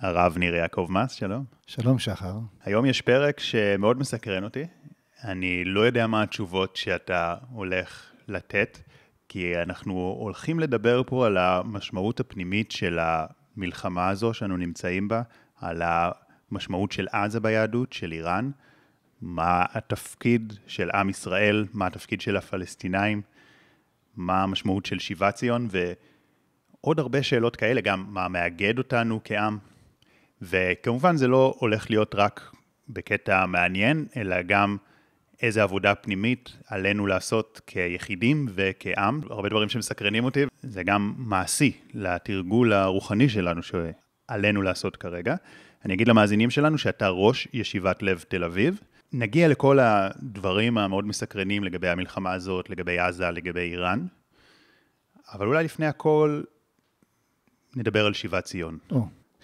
הרב ניר יעקב מס, שלום. שלום, שחר. היום יש פרק שמאוד מסקרן אותי. אני לא יודע מה התשובות שאתה הולך לתת, כי אנחנו הולכים לדבר פה על המשמעות הפנימית של המלחמה הזו שאנו נמצאים בה, על המשמעות של עזה ביהדות, של איראן, מה התפקיד של עם ישראל, מה התפקיד של הפלסטינאים, מה המשמעות של שיבת ציון, ועוד הרבה שאלות כאלה, גם מה מאגד אותנו כעם. וכמובן זה לא הולך להיות רק בקטע מעניין, אלא גם איזה עבודה פנימית עלינו לעשות כיחידים וכעם. הרבה דברים שמסקרנים אותי, זה גם מעשי לתרגול הרוחני שלנו שעלינו לעשות כרגע. אני אגיד למאזינים שלנו שאתה ראש ישיבת לב תל אביב. נגיע לכל הדברים המאוד מסקרנים לגבי המלחמה הזאת, לגבי עזה, לגבי איראן, אבל אולי לפני הכל נדבר על שיבת ציון. Oh.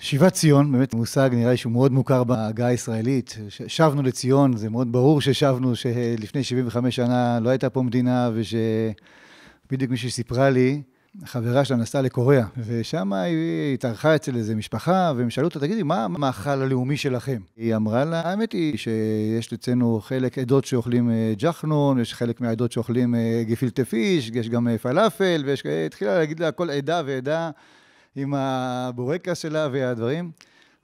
שיבת ציון, באמת מושג נראה לי שהוא מאוד מוכר בהגה הישראלית. שבנו לציון, זה מאוד ברור ששבנו, שלפני 75 שנה לא הייתה פה מדינה, ושבדיוק מישהי סיפרה לי, חברה שלה נסעה לקוריאה, ושם היא התארחה אצל איזו משפחה, והם שאלו אותה, תגידי, מה המאכל הלאומי שלכם? היא אמרה לה, האמת היא שיש אצלנו חלק עדות שאוכלים אה, ג'חנון, יש חלק מהעדות שאוכלים אה, גפילטה פיש, יש גם אה, פלאפל, ויש, התחילה להגיד לה כל עדה ועדה. עם הבורקס שלה והדברים.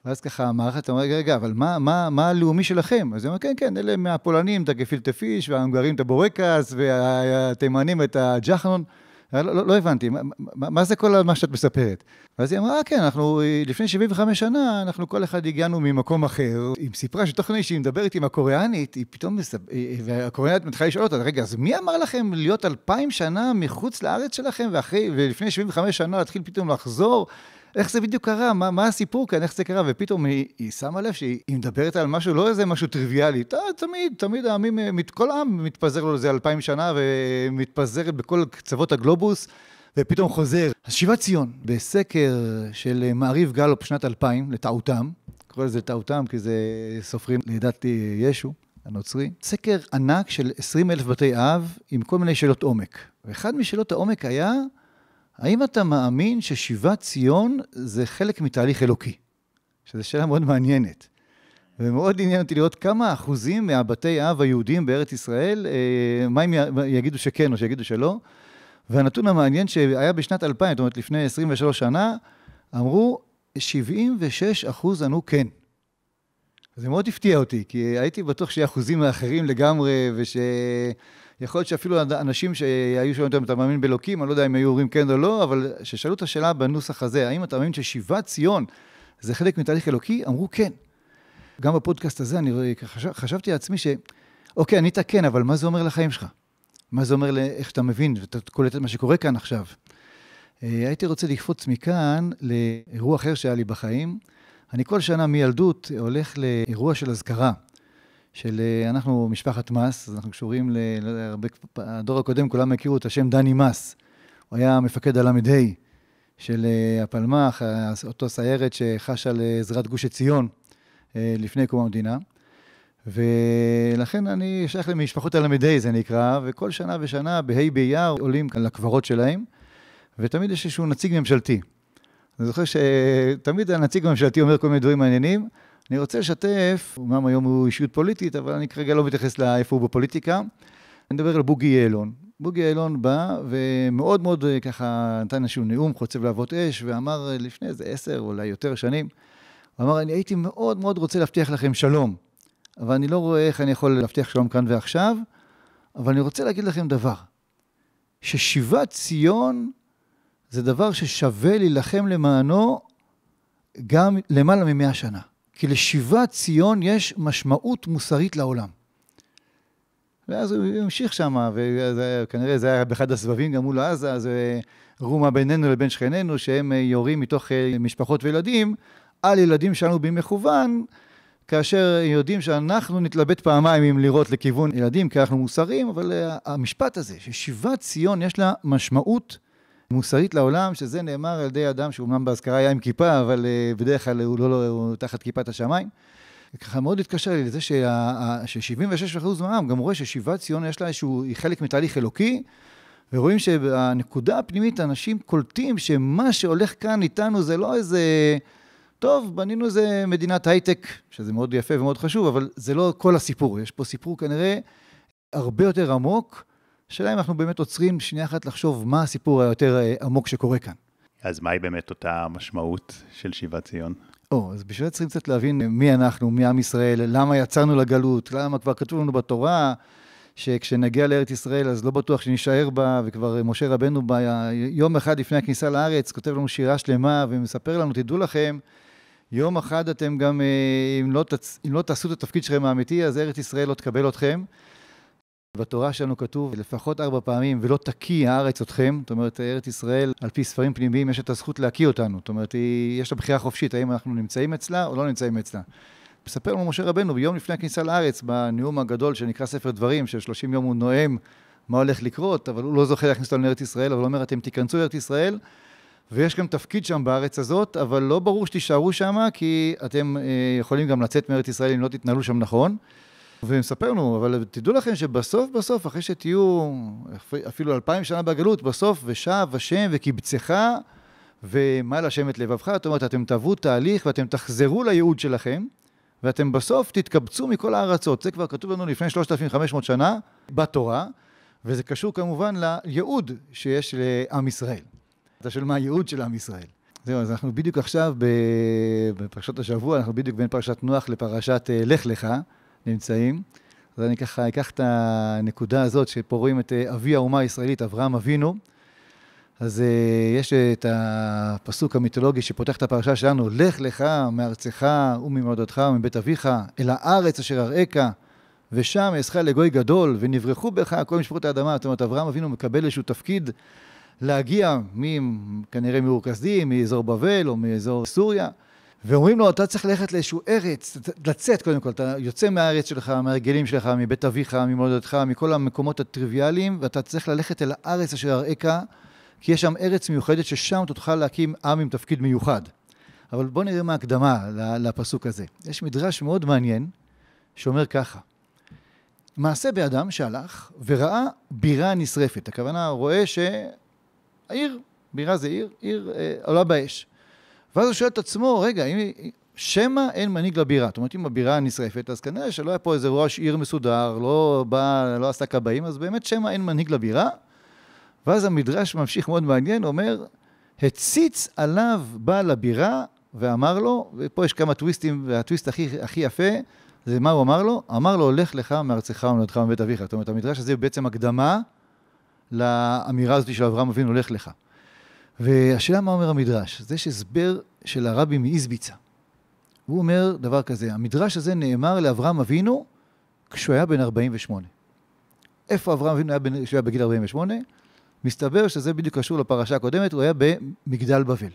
ואז ככה המערכת אמרה, רגע, רגע, אבל מה, מה, מה הלאומי שלכם? אז היא אמרה, כן, כן, אלה מהפולנים את הגפילטה פיש, וההונגרים את הבורקס, והתימנים את הג'חנון. לא, לא, לא הבנתי, מה, מה זה כל מה שאת מספרת? ואז היא אמרה, אה, כן, אנחנו, לפני 75 שנה, אנחנו כל אחד הגענו ממקום אחר. היא סיפרה שתוך כדי שהיא מדברת עם הקוריאנית, היא פתאום, מספ... והקוריאנית מתחילה לשאול אותה, רגע, אז מי אמר לכם להיות אלפיים שנה מחוץ לארץ שלכם, ואחרי, ולפני 75 שנה להתחיל פתאום לחזור? איך זה בדיוק קרה, מה, מה הסיפור כאן, איך זה קרה, ופתאום היא, היא שמה לב שהיא מדברת על משהו, לא איזה משהו טריוויאלי, תמיד, תמיד העמים, כל העם מתפזר לו איזה אלפיים שנה ומתפזרת בכל קצוות הגלובוס, ופתאום חוזר. אז שיבת ציון, בסקר של מעריב גלופ שנת 2000, לטעותם, קורא לזה טעותם כי זה סופרים לידת ישו. הנוצרי, סקר ענק של 20 אלף בתי אב עם כל מיני שאלות עומק. ואחד משאלות העומק היה, האם אתה מאמין ששיבת ציון זה חלק מתהליך אלוקי? שזו שאלה מאוד מעניינת. ומאוד עניין אותי לראות כמה אחוזים מהבתי אב היהודים בארץ ישראל, אה, מה הם יגידו שכן או שיגידו שלא. והנתון המעניין שהיה בשנת 2000, זאת אומרת לפני 23 שנה, אמרו 76 אחוז ענו כן. זה מאוד הפתיע אותי, כי הייתי בטוח שיהיה אחוזים אחרים לגמרי, וש... יכול להיות שאפילו אנשים שהיו שואלים אותם, אתה מאמין באלוקים, אני לא יודע אם היו אומרים כן או לא, אבל כששאלו את השאלה בנוסח הזה, האם אתה מאמין ששיבת ציון זה חלק מתהליך אלוקי? אמרו כן. גם בפודקאסט הזה אני חשב, חשבתי לעצמי ש... אוקיי, ענית כן, אבל מה זה אומר לחיים שלך? מה זה אומר לאיך שאתה מבין ואתה קולט את מה שקורה כאן עכשיו? אה, הייתי רוצה לקפוץ מכאן לאירוע אחר שהיה לי בחיים. אני כל שנה מילדות הולך לאירוע של אזכרה. של אה, אנחנו משפחת מס, אז אנחנו קשורים ל... לא הדור הקודם כולם הכירו את השם דני מס. הוא היה מפקד הל"ה של אה, הפלמ"ח, אותו סיירת שחשה לעזרת גוש עציון אה, לפני קום המדינה. ולכן אני שייך למשפחות הל"ה, זה נקרא, וכל שנה ושנה, בה' באייר, עולים לקברות שלהם, ותמיד יש איזשהו נציג ממשלתי. אני זוכר שתמיד הנציג הממשלתי אומר כל מיני דברים מעניינים, אני רוצה לשתף, אומנם היום הוא אישיות פוליטית, אבל אני כרגע לא מתייחס לאיפה הוא בפוליטיקה. אני מדבר על בוגי יעלון. בוגי יעלון בא ומאוד מאוד אה, ככה נתן איזשהו נאום חוצב להבות אש, ואמר אה, לפני איזה עשר, אולי יותר שנים, הוא אמר, אני הייתי מאוד מאוד רוצה להבטיח לכם שלום, אבל אני לא רואה איך אני יכול להבטיח שלום כאן ועכשיו, אבל אני רוצה להגיד לכם דבר, ששיבת ציון זה דבר ששווה להילחם למענו גם למעלה ממאה שנה. כי לשיבת ציון יש משמעות מוסרית לעולם. ואז הוא המשיך שם, וכנראה זה היה באחד הסבבים גם מול עזה, זה רומה בינינו לבין שכנינו, שהם יורים מתוך אה, משפחות וילדים על ילדים שלנו במכוון, כאשר יודעים שאנחנו נתלבט פעמיים אם לירות לכיוון ילדים, כי אנחנו מוסריים, אבל אה, המשפט הזה, ששיבת ציון יש לה משמעות מוסרית לעולם, שזה נאמר על ידי אדם שאומנם באזכרה היה עם כיפה, אבל uh, בדרך כלל הוא לא, לא, הוא תחת כיפת השמיים. ככה מאוד התקשר לי לזה ש-76% מהעם גם רואה ששיבת ציון יש לה איזשהו, היא חלק מתהליך אלוקי, ורואים שבנקודה הפנימית אנשים קולטים שמה שהולך כאן איתנו זה לא איזה טוב, בנינו איזה מדינת הייטק, שזה מאוד יפה ומאוד חשוב, אבל זה לא כל הסיפור. יש פה סיפור כנראה הרבה יותר עמוק, השאלה אם אנחנו באמת עוצרים שנייה אחת לחשוב מה הסיפור היותר אה, עמוק שקורה כאן. אז מהי באמת אותה משמעות של שיבת ציון? או, אז בשביל זה צריכים קצת להבין מי אנחנו, מי עם ישראל, למה יצאנו לגלות, למה כבר כתוב לנו בתורה שכשנגיע לארץ ישראל אז לא בטוח שנישאר בה, וכבר משה רבנו בה, יום אחד לפני הכניסה לארץ, כותב לנו שירה שלמה ומספר לנו, תדעו לכם, יום אחד אתם גם, אה, אם לא, תצ... אם לא תעשו את התפקיד שלכם האמיתי, אז ארץ ישראל לא תקבל אתכם. בתורה שלנו כתוב לפחות ארבע פעמים, ולא תקיא הארץ אתכם. זאת אומרת, ארץ ישראל, על פי ספרים פנימיים, יש את הזכות להקיא אותנו. זאת אומרת, יש לה בחירה חופשית, האם אנחנו נמצאים אצלה או לא נמצאים אצלה. מספר לנו משה רבנו ביום לפני הכניסה לארץ, בנאום הגדול שנקרא ספר דברים, של 30 יום הוא נואם מה הולך לקרות, אבל הוא לא זוכה להכניס אותנו לארץ ישראל, אבל הוא אומר, אתם תיכנסו לארץ ישראל, ויש גם תפקיד שם בארץ הזאת, אבל לא ברור שתישארו שם, כי אתם אה, יכולים גם לצאת מארץ ישראל אם לא תתנהלו שם נכון. ומספר לנו, אבל תדעו לכם שבסוף בסוף, אחרי שתהיו אפילו אלפיים שנה בגלות, בסוף ושב השם וקיבצך ומה לשם את לבבך, זאת אומרת, אתם תעברו תהליך ואתם תחזרו לייעוד שלכם, ואתם בסוף תתקבצו מכל הארצות. זה כבר כתוב לנו לפני 3,500 שנה בתורה, וזה קשור כמובן לייעוד שיש לעם ישראל. אתה שואל מה הייעוד של עם ישראל. זהו, אז אנחנו בדיוק עכשיו בפרשת השבוע, אנחנו בדיוק בין פרשת נוח לפרשת אה, לך לך. נמצאים. אז אני ככה אקח את הנקודה הזאת, שפה רואים את אה, אבי האומה הישראלית, אברהם אבינו. אז uh, יש את הפסוק המיתולוגי שפותח את הפרשה שלנו, לך לך מארצך וממולדתך ומבית אביך אל הארץ אשר אראך ושם אעשך לגוי גדול ונברחו בך כל משפחות האדמה. זאת אומרת, אברהם אבינו מקבל איזשהו תפקיד להגיע, מ, כנראה מאור כסדים, מאזור בבל או מאזור סוריה, ואומרים לו, אתה צריך ללכת לאיזשהו ארץ, לצאת קודם כל, אתה יוצא מהארץ שלך, מהרגלים שלך, מבית אביך, ממולדתך, מכל המקומות הטריוויאליים, ואתה צריך ללכת אל הארץ אשר אראך, כי יש שם ארץ מיוחדת ששם תוכל להקים עם עם תפקיד מיוחד. אבל בואו נראה מה ההקדמה לפסוק הזה. יש מדרש מאוד מעניין, שאומר ככה: מעשה באדם שהלך וראה בירה נשרפת. הכוונה, הוא רואה שהעיר, בירה זה עיר, עיר אה, עולה באש. ואז הוא שואל את עצמו, רגע, אם... שמא אין מנהיג לבירה. זאת אומרת, אם הבירה נשרפת, אז כנראה שלא היה פה איזה ראש עיר מסודר, לא בא, לא עשה כבאים, אז באמת שמא אין מנהיג לבירה. ואז המדרש ממשיך מאוד מעניין, אומר, הציץ עליו בעל הבירה ואמר לו, ופה יש כמה טוויסטים, והטוויסט הכי, הכי יפה, זה מה הוא אמר לו? אמר לו, לך לך מארצך ומולדתך מבית אביך. זאת אומרת, המדרש הזה הוא בעצם הקדמה לאמירה הזאת של אברהם אבינו, לך לך. והשאלה מה אומר המדרש, זה יש של הרבי מאיזביצה. הוא אומר דבר כזה, המדרש הזה נאמר לאברהם אבינו כשהוא היה בן 48. איפה אברהם אבינו היה כשהוא היה בגיל 48? מסתבר שזה בדיוק קשור לפרשה הקודמת, הוא היה במגדל בבל.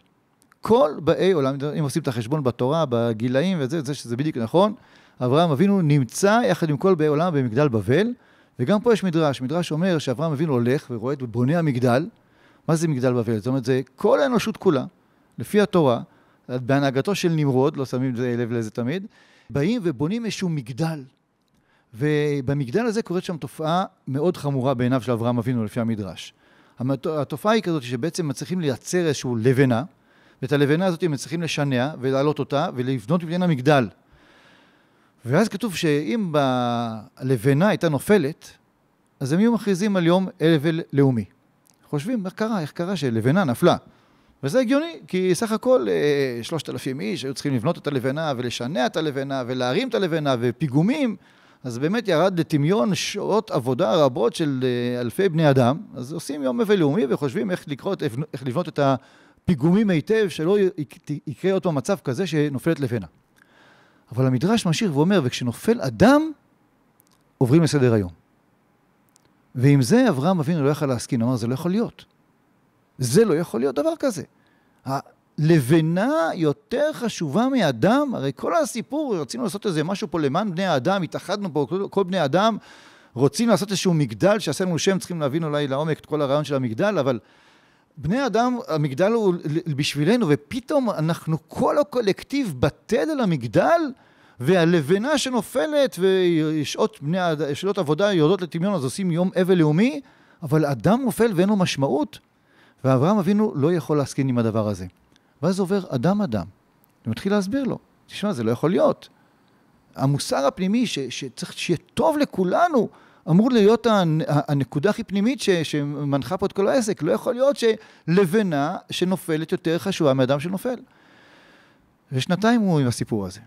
כל באי עולם, אם עושים את החשבון בתורה, בגילאים וזה, זה שזה בדיוק נכון, אברהם אבינו נמצא יחד עם כל באי עולם במגדל בבל, וגם פה יש מדרש, מדרש אומר שאברהם אבינו הולך ורואה את בוני המגדל, מה זה מגדל בבל? זאת אומרת, זה כל האנושות כולה, לפי התורה, בהנהגתו של נמרוד, לא שמים לב לזה תמיד, באים ובונים איזשהו מגדל. ובמגדל הזה קורית שם תופעה מאוד חמורה בעיניו של אברהם אבינו לפי המדרש. התופעה היא כזאת שבעצם מצליחים לייצר איזושהי לבנה, ואת הלבנה הזאת הם מצליחים לשנע ולהעלות אותה ולבנות ממנה מגדל. ואז כתוב שאם הלבנה הייתה נופלת, אז הם היו מכריזים על יום אבל לאומי. חושבים, איך קרה, איך קרה שלבנה נפלה. וזה הגיוני, כי סך הכל אה, שלושת אלפים איש היו צריכים לבנות את הלבנה ולשנע את הלבנה ולהרים את הלבנה ופיגומים, אז באמת ירד לטמיון שעות עבודה רבות של אה, אלפי בני אדם, אז עושים יום אבל לאומי וחושבים איך, לקרות, איך לבנות את הפיגומים היטב, שלא יקרה עוד פעם מצב כזה שנופלת לבנה. אבל המדרש ממשיך ואומר, וכשנופל אדם, עוברים לסדר היום. ועם זה אברהם אבינו לא יכל להסכים, אמר, זה לא יכול להיות. זה לא יכול להיות דבר כזה. הלבנה יותר חשובה מאדם, הרי כל הסיפור, רצינו לעשות איזה משהו פה למען בני האדם, התאחדנו פה, כל, כל בני האדם, רוצים לעשות איזשהו מגדל שיעשה לנו שם, צריכים להבין אולי לעומק את כל הרעיון של המגדל, אבל בני אדם, המגדל הוא בשבילנו, ופתאום אנחנו, כל הקולקטיב בטל על המגדל, והלבנה שנופלת ושעות בני, שעות עבודה יורדות לטמיון, אז עושים יום אבל לאומי, אבל אדם נופל ואין לו משמעות, ואברהם אבינו לא יכול להסכים עם הדבר הזה. ואז עובר אדם-אדם, אני מתחיל להסביר לו, תשמע, זה לא יכול להיות. המוסר הפנימי ש, שצריך שיהיה טוב לכולנו, אמור להיות הנקודה הכי פנימית ש, שמנחה פה את כל העסק. לא יכול להיות שלבנה שנופלת יותר חשובה מאדם שנופל. ושנתיים הוא עם הסיפור הזה.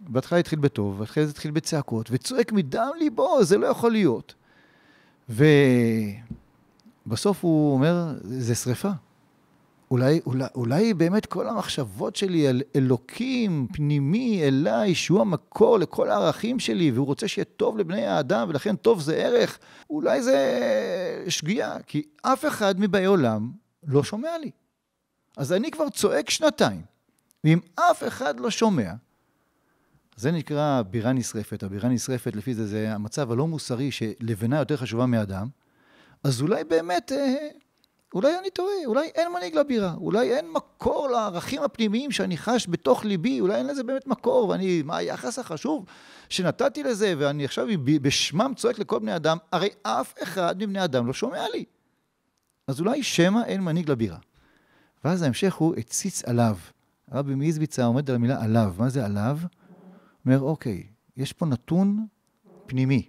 בהתחלה התחיל בטוב, ואחרי זה התחיל בצעקות, וצועק מדם ליבו, זה לא יכול להיות. ובסוף הוא אומר, זה שריפה. אולי, אולי, אולי באמת כל המחשבות שלי על אלוקים פנימי אליי, שהוא המקור לכל הערכים שלי, והוא רוצה שיהיה טוב לבני האדם, ולכן טוב זה ערך, אולי זה שגיאה, כי אף אחד מבאי עולם לא שומע לי. אז אני כבר צועק שנתיים, ואם אף אחד לא שומע, זה נקרא בירה נשרפת. הבירה נשרפת, לפי זה, זה המצב הלא מוסרי שלבנה יותר חשובה מאדם. אז אולי באמת, אה, אולי אני טועה, אולי אין מנהיג לבירה, אולי אין מקור לערכים הפנימיים שאני חש בתוך ליבי, אולי אין לזה באמת מקור, ואני, מה היחס החשוב שנתתי לזה, ואני עכשיו בשמם צועק לכל בני אדם, הרי אף אחד מבני אדם לא שומע לי. אז אולי שמא אין מנהיג לבירה. ואז ההמשך הוא הציץ עליו. הרבי מאיזביצה עומד על המילה עליו. מה זה עליו? אומר, אוקיי, יש פה נתון פנימי.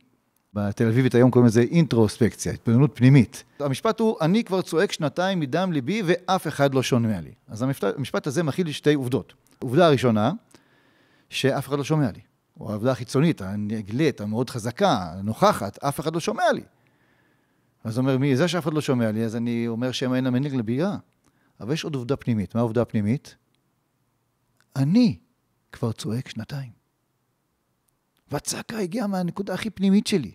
בתל אביבית היום קוראים לזה אינטרוספקציה, התבוננות פנימית. המשפט הוא, אני כבר צועק שנתיים מדם ליבי ואף אחד לא שומע לי. אז המשפט, הזה מכיל שתי עובדות. עובדה הראשונה, שאף אחד לא שומע לי. או העובדה החיצונית, הנגלית, המאוד חזקה, הנוכחת, אף אחד לא שומע לי. אז אומר, מי זה שאף אחד לא שומע לי, אז אני אומר שם אין המנהיג לבירה. אבל יש עוד עובדה פנימית. מה העובדה הפנימית? אני כבר צועק שנתיים. והצעקה הגיעה מהנקודה הכי פנימית שלי.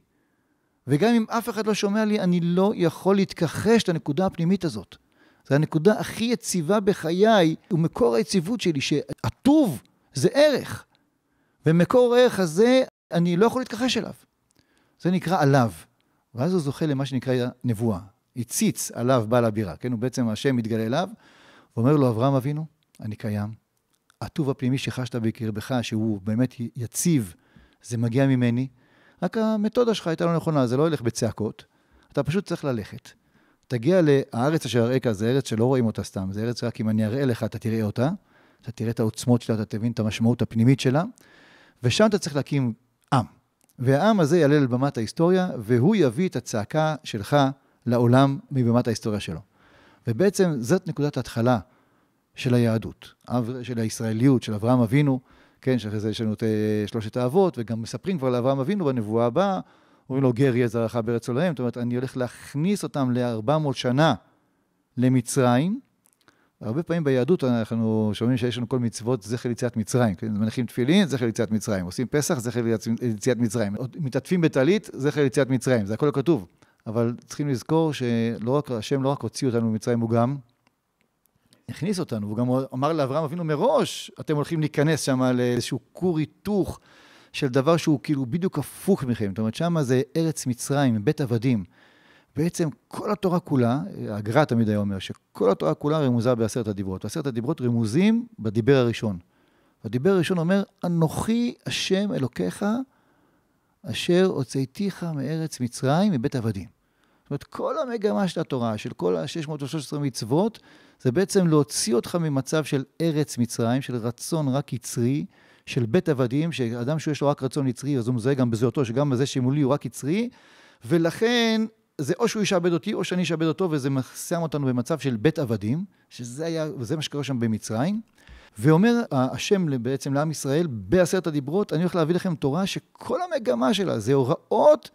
וגם אם אף אחד לא שומע לי, אני לא יכול להתכחש לנקודה הפנימית הזאת. זו הנקודה הכי יציבה בחיי, ומקור היציבות שלי, שהטוב זה ערך. ומקור הערך הזה, אני לא יכול להתכחש אליו. זה נקרא עליו. ואז הוא זוכה למה שנקרא נבואה. הציץ עליו בעל הבירה, כן? הוא בעצם, השם מתגלה אליו, ואומר לו, אברהם אבינו, אני קיים. הטוב הפנימי שחשת בקרבך, שהוא באמת יציב, זה מגיע ממני, רק המתודה שלך הייתה לא נכונה, זה לא ילך בצעקות, אתה פשוט צריך ללכת. תגיע לארץ אשר אראך, זה ארץ שלא רואים אותה סתם, זה ארץ רק אם אני אראה לך, אתה תראה אותה, אתה תראה את העוצמות שלה, אתה תבין את המשמעות הפנימית שלה, ושם אתה צריך להקים עם. והעם הזה יעלה לבמת ההיסטוריה, והוא יביא את הצעקה שלך לעולם מבמת ההיסטוריה שלו. ובעצם זאת נקודת ההתחלה של היהדות, של הישראליות, של אברהם אבינו, כן, שאחרי זה יש לנו את אה, שלושת האבות, וגם מספרים כבר לאברהם אבינו בנבואה הבאה, אומרים לו, גר יהיה זרעך בארץ עולהם, זאת אומרת, אני הולך להכניס אותם ל-400 שנה למצרים. הרבה פעמים ביהדות אנחנו שומעים שיש לנו כל מצוות זכר ליציאת מצרים, כן? מניחים תפילין, זכר ליציאת מצרים, עושים פסח, זכר ליציאת מצרים, מתעטפים בטלית, זכר ליציאת מצרים, זה הכל כתוב. אבל צריכים לזכור שלא רק, השם לא רק הוציא אותנו ממצרים, הוא גם הכניס אותנו, והוא גם אמר לאברהם אבינו מראש, אתם הולכים להיכנס שם לאיזשהו כור היתוך של דבר שהוא כאילו בדיוק הפוך מכם. זאת אומרת, שם זה ארץ מצרים, בית עבדים. בעצם כל התורה כולה, הגר"א תמיד היה אומר, שכל התורה כולה רמוזה בעשרת הדיברות. ועשרת הדיברות רמוזים בדיבר הראשון. הדיבר הראשון אומר, אנוכי השם אלוקיך, אשר הוצאתיך מארץ מצרים, מבית עבדים. זאת אומרת, כל המגמה של התורה, של כל ה-613 מצוות, זה בעצם להוציא אותך ממצב של ארץ מצרים, של רצון רק יצרי, של בית עבדים, שאדם שיש לו רק רצון יצרי, אז הוא מזהה גם בזהותו, שגם בזה שמולי הוא רק יצרי, ולכן זה או שהוא ישעבד אותי, או שאני אשעבד אותו, וזה שם אותנו במצב של בית עבדים, שזה היה, וזה מה שקורה שם במצרים. ואומר השם בעצם לעם ישראל, בעשרת הדיברות, אני הולך להביא לכם תורה שכל המגמה שלה זה הוראות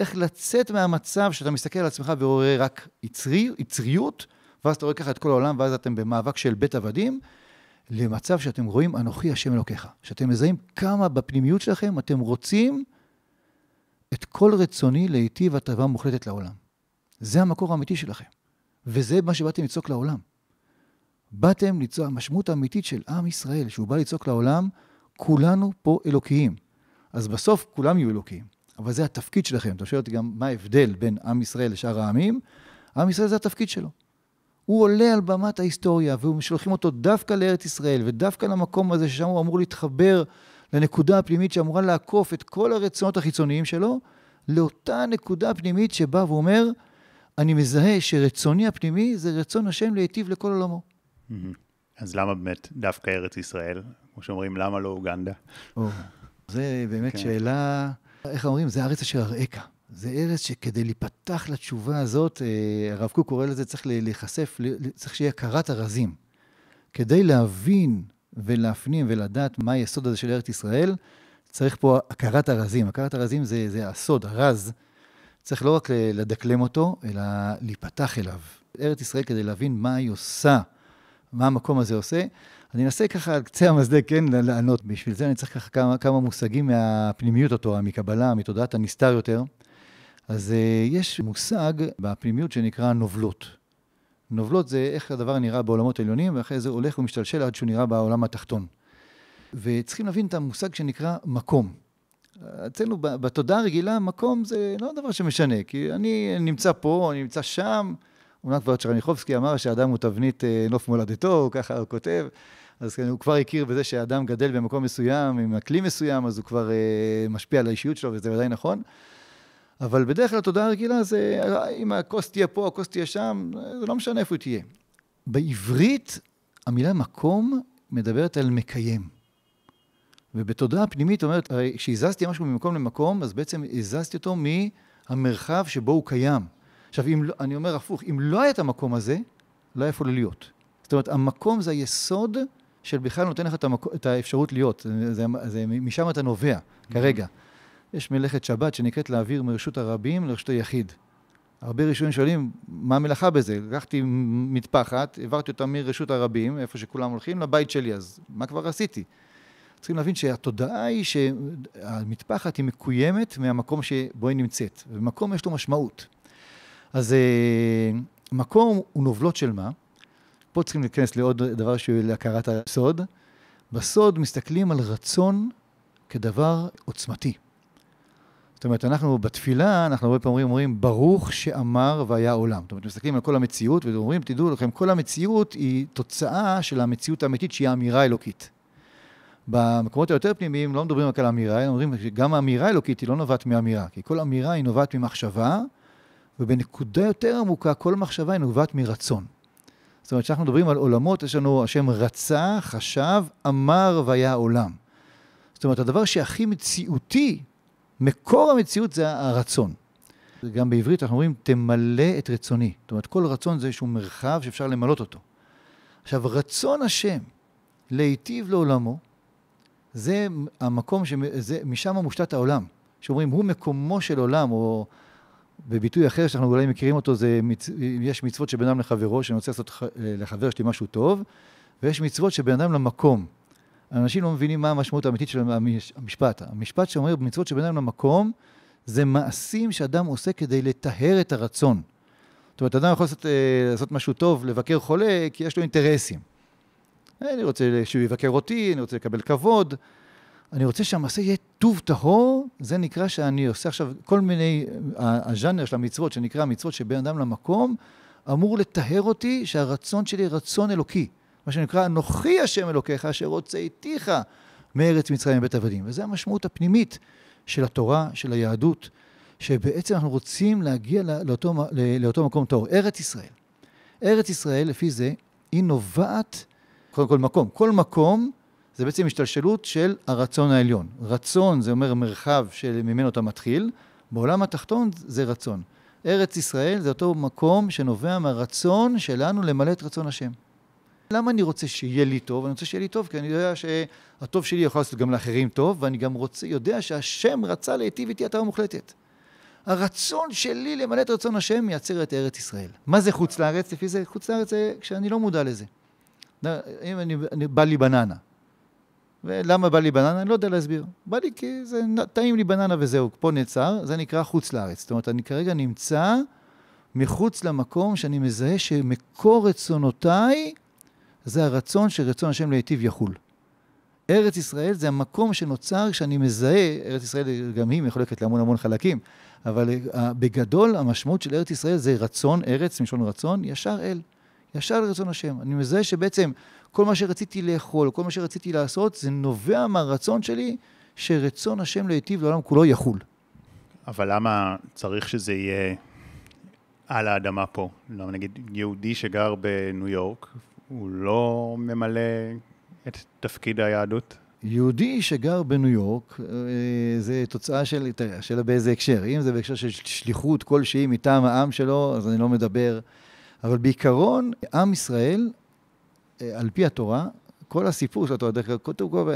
איך לצאת מהמצב שאתה מסתכל על עצמך ורואה רק יצרי, יצריות, ואז אתה רואה ככה את כל העולם, ואז אתם במאבק של בית עבדים, למצב שאתם רואים אנוכי השם אלוקיך. שאתם מזהים כמה בפנימיות שלכם אתם רוצים את כל רצוני להיטיב הטבה מוחלטת לעולם. זה המקור האמיתי שלכם. וזה מה שבאתם לצעוק לעולם. באתם לצעוק, המשמעות האמיתית של עם ישראל, שהוא בא לצעוק לעולם, כולנו פה אלוקיים. אז בסוף כולם יהיו אלוקיים. אבל זה התפקיד שלכם. אתה שואל אותי גם מה ההבדל בין עם ישראל לשאר העמים? עם ישראל זה התפקיד שלו. הוא עולה על במת ההיסטוריה, ושולחים אותו דווקא לארץ ישראל, ודווקא למקום הזה ששם הוא אמור להתחבר לנקודה הפנימית שאמורה לעקוף את כל הרצונות החיצוניים שלו, לאותה נקודה פנימית שבה הוא אומר, אני מזהה שרצוני הפנימי זה רצון השם להיטיב לכל עולמו. אז למה באמת דווקא ארץ ישראל? כמו שאומרים, למה לא אוגנדה? או, זה באמת כן. שאלה, איך אומרים? זה הארץ אשר אראך. זה ארץ שכדי להיפתח לתשובה הזאת, אה, הרב קוק קורא לזה, צריך להיחשף, צריך שיהיה הכרת הרזים. כדי להבין ולהפנים ולדעת מה היסוד הזה של ארץ ישראל, צריך פה הכרת הרזים. הכרת הרזים זה, זה הסוד, הרז. צריך לא רק לדקלם אותו, אלא להיפתח אליו. ארץ ישראל, כדי להבין מה היא עושה, מה המקום הזה עושה, אני אנסה ככה על קצה המזלג, כן, לענות. בשביל זה אני צריך ככה כמה, כמה מושגים מהפנימיות התורה, מקבלה, מתודעת הנסתר יותר. אז uh, יש מושג בפנימיות שנקרא נובלות. נובלות זה איך הדבר נראה בעולמות העליונים, ואחרי זה הולך ומשתלשל עד שהוא נראה בעולם התחתון. וצריכים להבין את המושג שנקרא מקום. אצלנו בתודעה הרגילה, מקום זה לא דבר שמשנה, כי אני נמצא פה, אני נמצא שם. אומנם כבר צ'רניחובסקי אמר שהאדם הוא תבנית אה, נוף מולדתו, ככה הוא כותב. אז כן, הוא כבר הכיר בזה שהאדם גדל במקום מסוים, עם אקלים מסוים, אז הוא כבר אה, משפיע על האישיות שלו, וזה ודאי נכון. אבל בדרך כלל התודעה הרגילה זה, אם הכוס תהיה פה, הכוס תהיה שם, זה לא משנה איפה היא תהיה. בעברית, המילה מקום מדברת על מקיים. ובתודעה הפנימית אומרת, הרי כשהזזתי משהו ממקום למקום, אז בעצם הזזתי אותו מהמרחב שבו הוא קיים. עכשיו, אם, לא, אני אומר הפוך, אם לא היה את המקום הזה, לא היה איפה להיות. זאת אומרת, המקום זה היסוד של בכלל נותן לך את, המקום, את האפשרות להיות. זה, זה, זה, משם אתה נובע, mm-hmm. כרגע. יש מלאכת שבת שנקראת להעביר מרשות הרבים לרשות היחיד. הרבה ראשונים שואלים, מה המלאכה בזה? לקחתי מטפחת, העברתי אותה מרשות הרבים, איפה שכולם הולכים, לבית שלי, אז מה כבר עשיתי? צריכים להבין שהתודעה היא שהמטפחת היא מקוימת מהמקום שבו היא נמצאת, ומקום יש לו משמעות. אז אה, מקום הוא נובלות של מה? פה צריכים להיכנס לעוד דבר שהוא להכרת הסוד. בסוד מסתכלים על רצון כדבר עוצמתי. זאת אומרת, אנחנו בתפילה, אנחנו הרבה פעמים אומרים, ברוך שאמר והיה עולם. זאת אומרת, מסתכלים על כל המציאות ואומרים, תדעו לכם, כל המציאות היא תוצאה של המציאות האמיתית שהיא האמירה האלוקית. במקומות היותר פנימיים לא מדברים רק על אמירה, אלא אומרים שגם האמירה האלוקית היא לא נובעת מאמירה, כי כל אמירה היא נובעת ממחשבה, ובנקודה יותר עמוקה, כל מחשבה היא נובעת מרצון. זאת אומרת, כשאנחנו מדברים על עולמות, יש לנו השם רצה, חשב, אמר והיה עולם. זאת אומרת, הדבר שהכי מציאותי, מקור המציאות זה הרצון. גם בעברית אנחנו אומרים, תמלא את רצוני. זאת אומרת, כל רצון זה איזשהו מרחב שאפשר למלות אותו. עכשיו, רצון השם להיטיב לעולמו, זה המקום, שמשם מושתת העולם. שאומרים, הוא מקומו של עולם, או בביטוי אחר שאנחנו אולי מכירים אותו, זה, מצ... יש מצוות שבין אדם לחברו, שאני רוצה לעשות לחבר שלי משהו טוב, ויש מצוות שבין אדם למקום. אנשים לא מבינים מה המשמעות האמיתית של המשפט. המשפט שאומר במצוות שבין אדם למקום, זה מעשים שאדם עושה כדי לטהר את הרצון. זאת אומרת, אדם יכול לעשות, אה, לעשות משהו טוב, לבקר חולה, כי יש לו אינטרסים. אני רוצה שהוא יבקר אותי, אני רוצה לקבל כבוד. אני רוצה שהמעשה יהיה טוב טהור, זה נקרא שאני עושה עכשיו כל מיני, הז'אנר של המצוות, שנקרא מצוות שבין אדם למקום, אמור לטהר אותי שהרצון שלי רצון אלוקי. מה שנקרא, אנוכי השם אלוקיך, אשר רוצה איתיך מארץ מצרים מבית עבדים. וזו המשמעות הפנימית של התורה, של היהדות, שבעצם אנחנו רוצים להגיע לאותו, לאותו מקום טהור. ארץ ישראל. ארץ ישראל, לפי זה, היא נובעת, קודם כל מקום. כל מקום זה בעצם השתלשלות של הרצון העליון. רצון זה אומר מרחב שממנו אתה מתחיל, בעולם התחתון זה רצון. ארץ ישראל זה אותו מקום שנובע מהרצון שלנו למלא את רצון השם. למה אני רוצה שיהיה לי טוב? אני רוצה שיהיה לי טוב כי אני יודע שהטוב שלי יכול לעשות גם לאחרים טוב, ואני גם רוצה, יודע שהשם רצה להיטיב איתי התאמה מוחלטת. הרצון שלי למלא את רצון השם מייצר את ארץ ישראל. מה זה חוץ לארץ? לפי זה, חוץ לארץ זה כשאני לא מודע לזה. אם אני, אני בא לי בננה, ולמה בא לי בננה? אני לא יודע להסביר. בא לי כי זה טעים לי בננה וזהו, פה נעצר, זה נקרא חוץ לארץ. זאת אומרת, אני כרגע נמצא מחוץ למקום שאני מזהה שמקור רצונותיי זה הרצון שרצון השם להיטיב יחול. ארץ ישראל זה המקום שנוצר כשאני מזהה, ארץ ישראל גם היא מחולקת להמון המון חלקים, אבל אה, בגדול המשמעות של ארץ ישראל זה רצון, ארץ מלשון רצון, ישר אל, ישר לרצון השם. אני מזהה שבעצם כל מה שרציתי לאכול, כל מה שרציתי לעשות, זה נובע מהרצון שלי שרצון השם להיטיב לעולם כולו יחול. אבל למה צריך שזה יהיה על האדמה פה? למה נגיד יהודי שגר בניו יורק, הוא לא ממלא את תפקיד היהדות? יהודי שגר בניו יורק, אה, זה תוצאה של, של באיזה הקשר. אם זה בהקשר של שליחות כלשהי מטעם העם שלו, אז אני לא מדבר. אבל בעיקרון, עם ישראל, אה, על פי התורה, כל הסיפור של התורה, דרך אגב,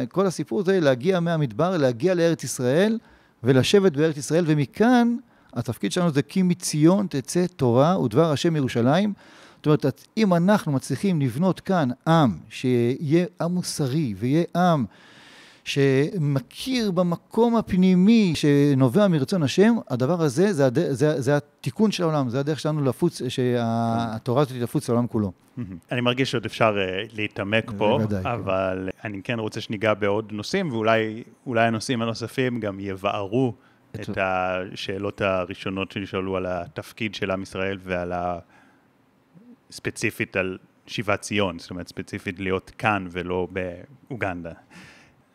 כל הסיפור זה להגיע מהמדבר, להגיע לארץ ישראל ולשבת בארץ ישראל, ומכאן התפקיד שלנו זה כי מציון תצא תורה ודבר השם ירושלים. זאת אומרת, אם אנחנו מצליחים לבנות כאן עם שיהיה עם מוסרי ויהיה עם שמכיר במקום הפנימי שנובע מרצון השם, הדבר הזה זה, הד... זה, זה התיקון של העולם, זה הדרך שלנו לפוץ, שהתורה הזאת תפוץ לעולם כולו. אני מרגיש שעוד אפשר uh, להתעמק פה, כן. אבל כן. אני כן רוצה שניגע בעוד נושאים, ואולי הנושאים הנוספים גם יבערו את השאלות הראשונות שנשאלו על התפקיד של עם ישראל ועל ה... ספציפית על שיבת ציון, זאת אומרת ספציפית להיות כאן ולא באוגנדה.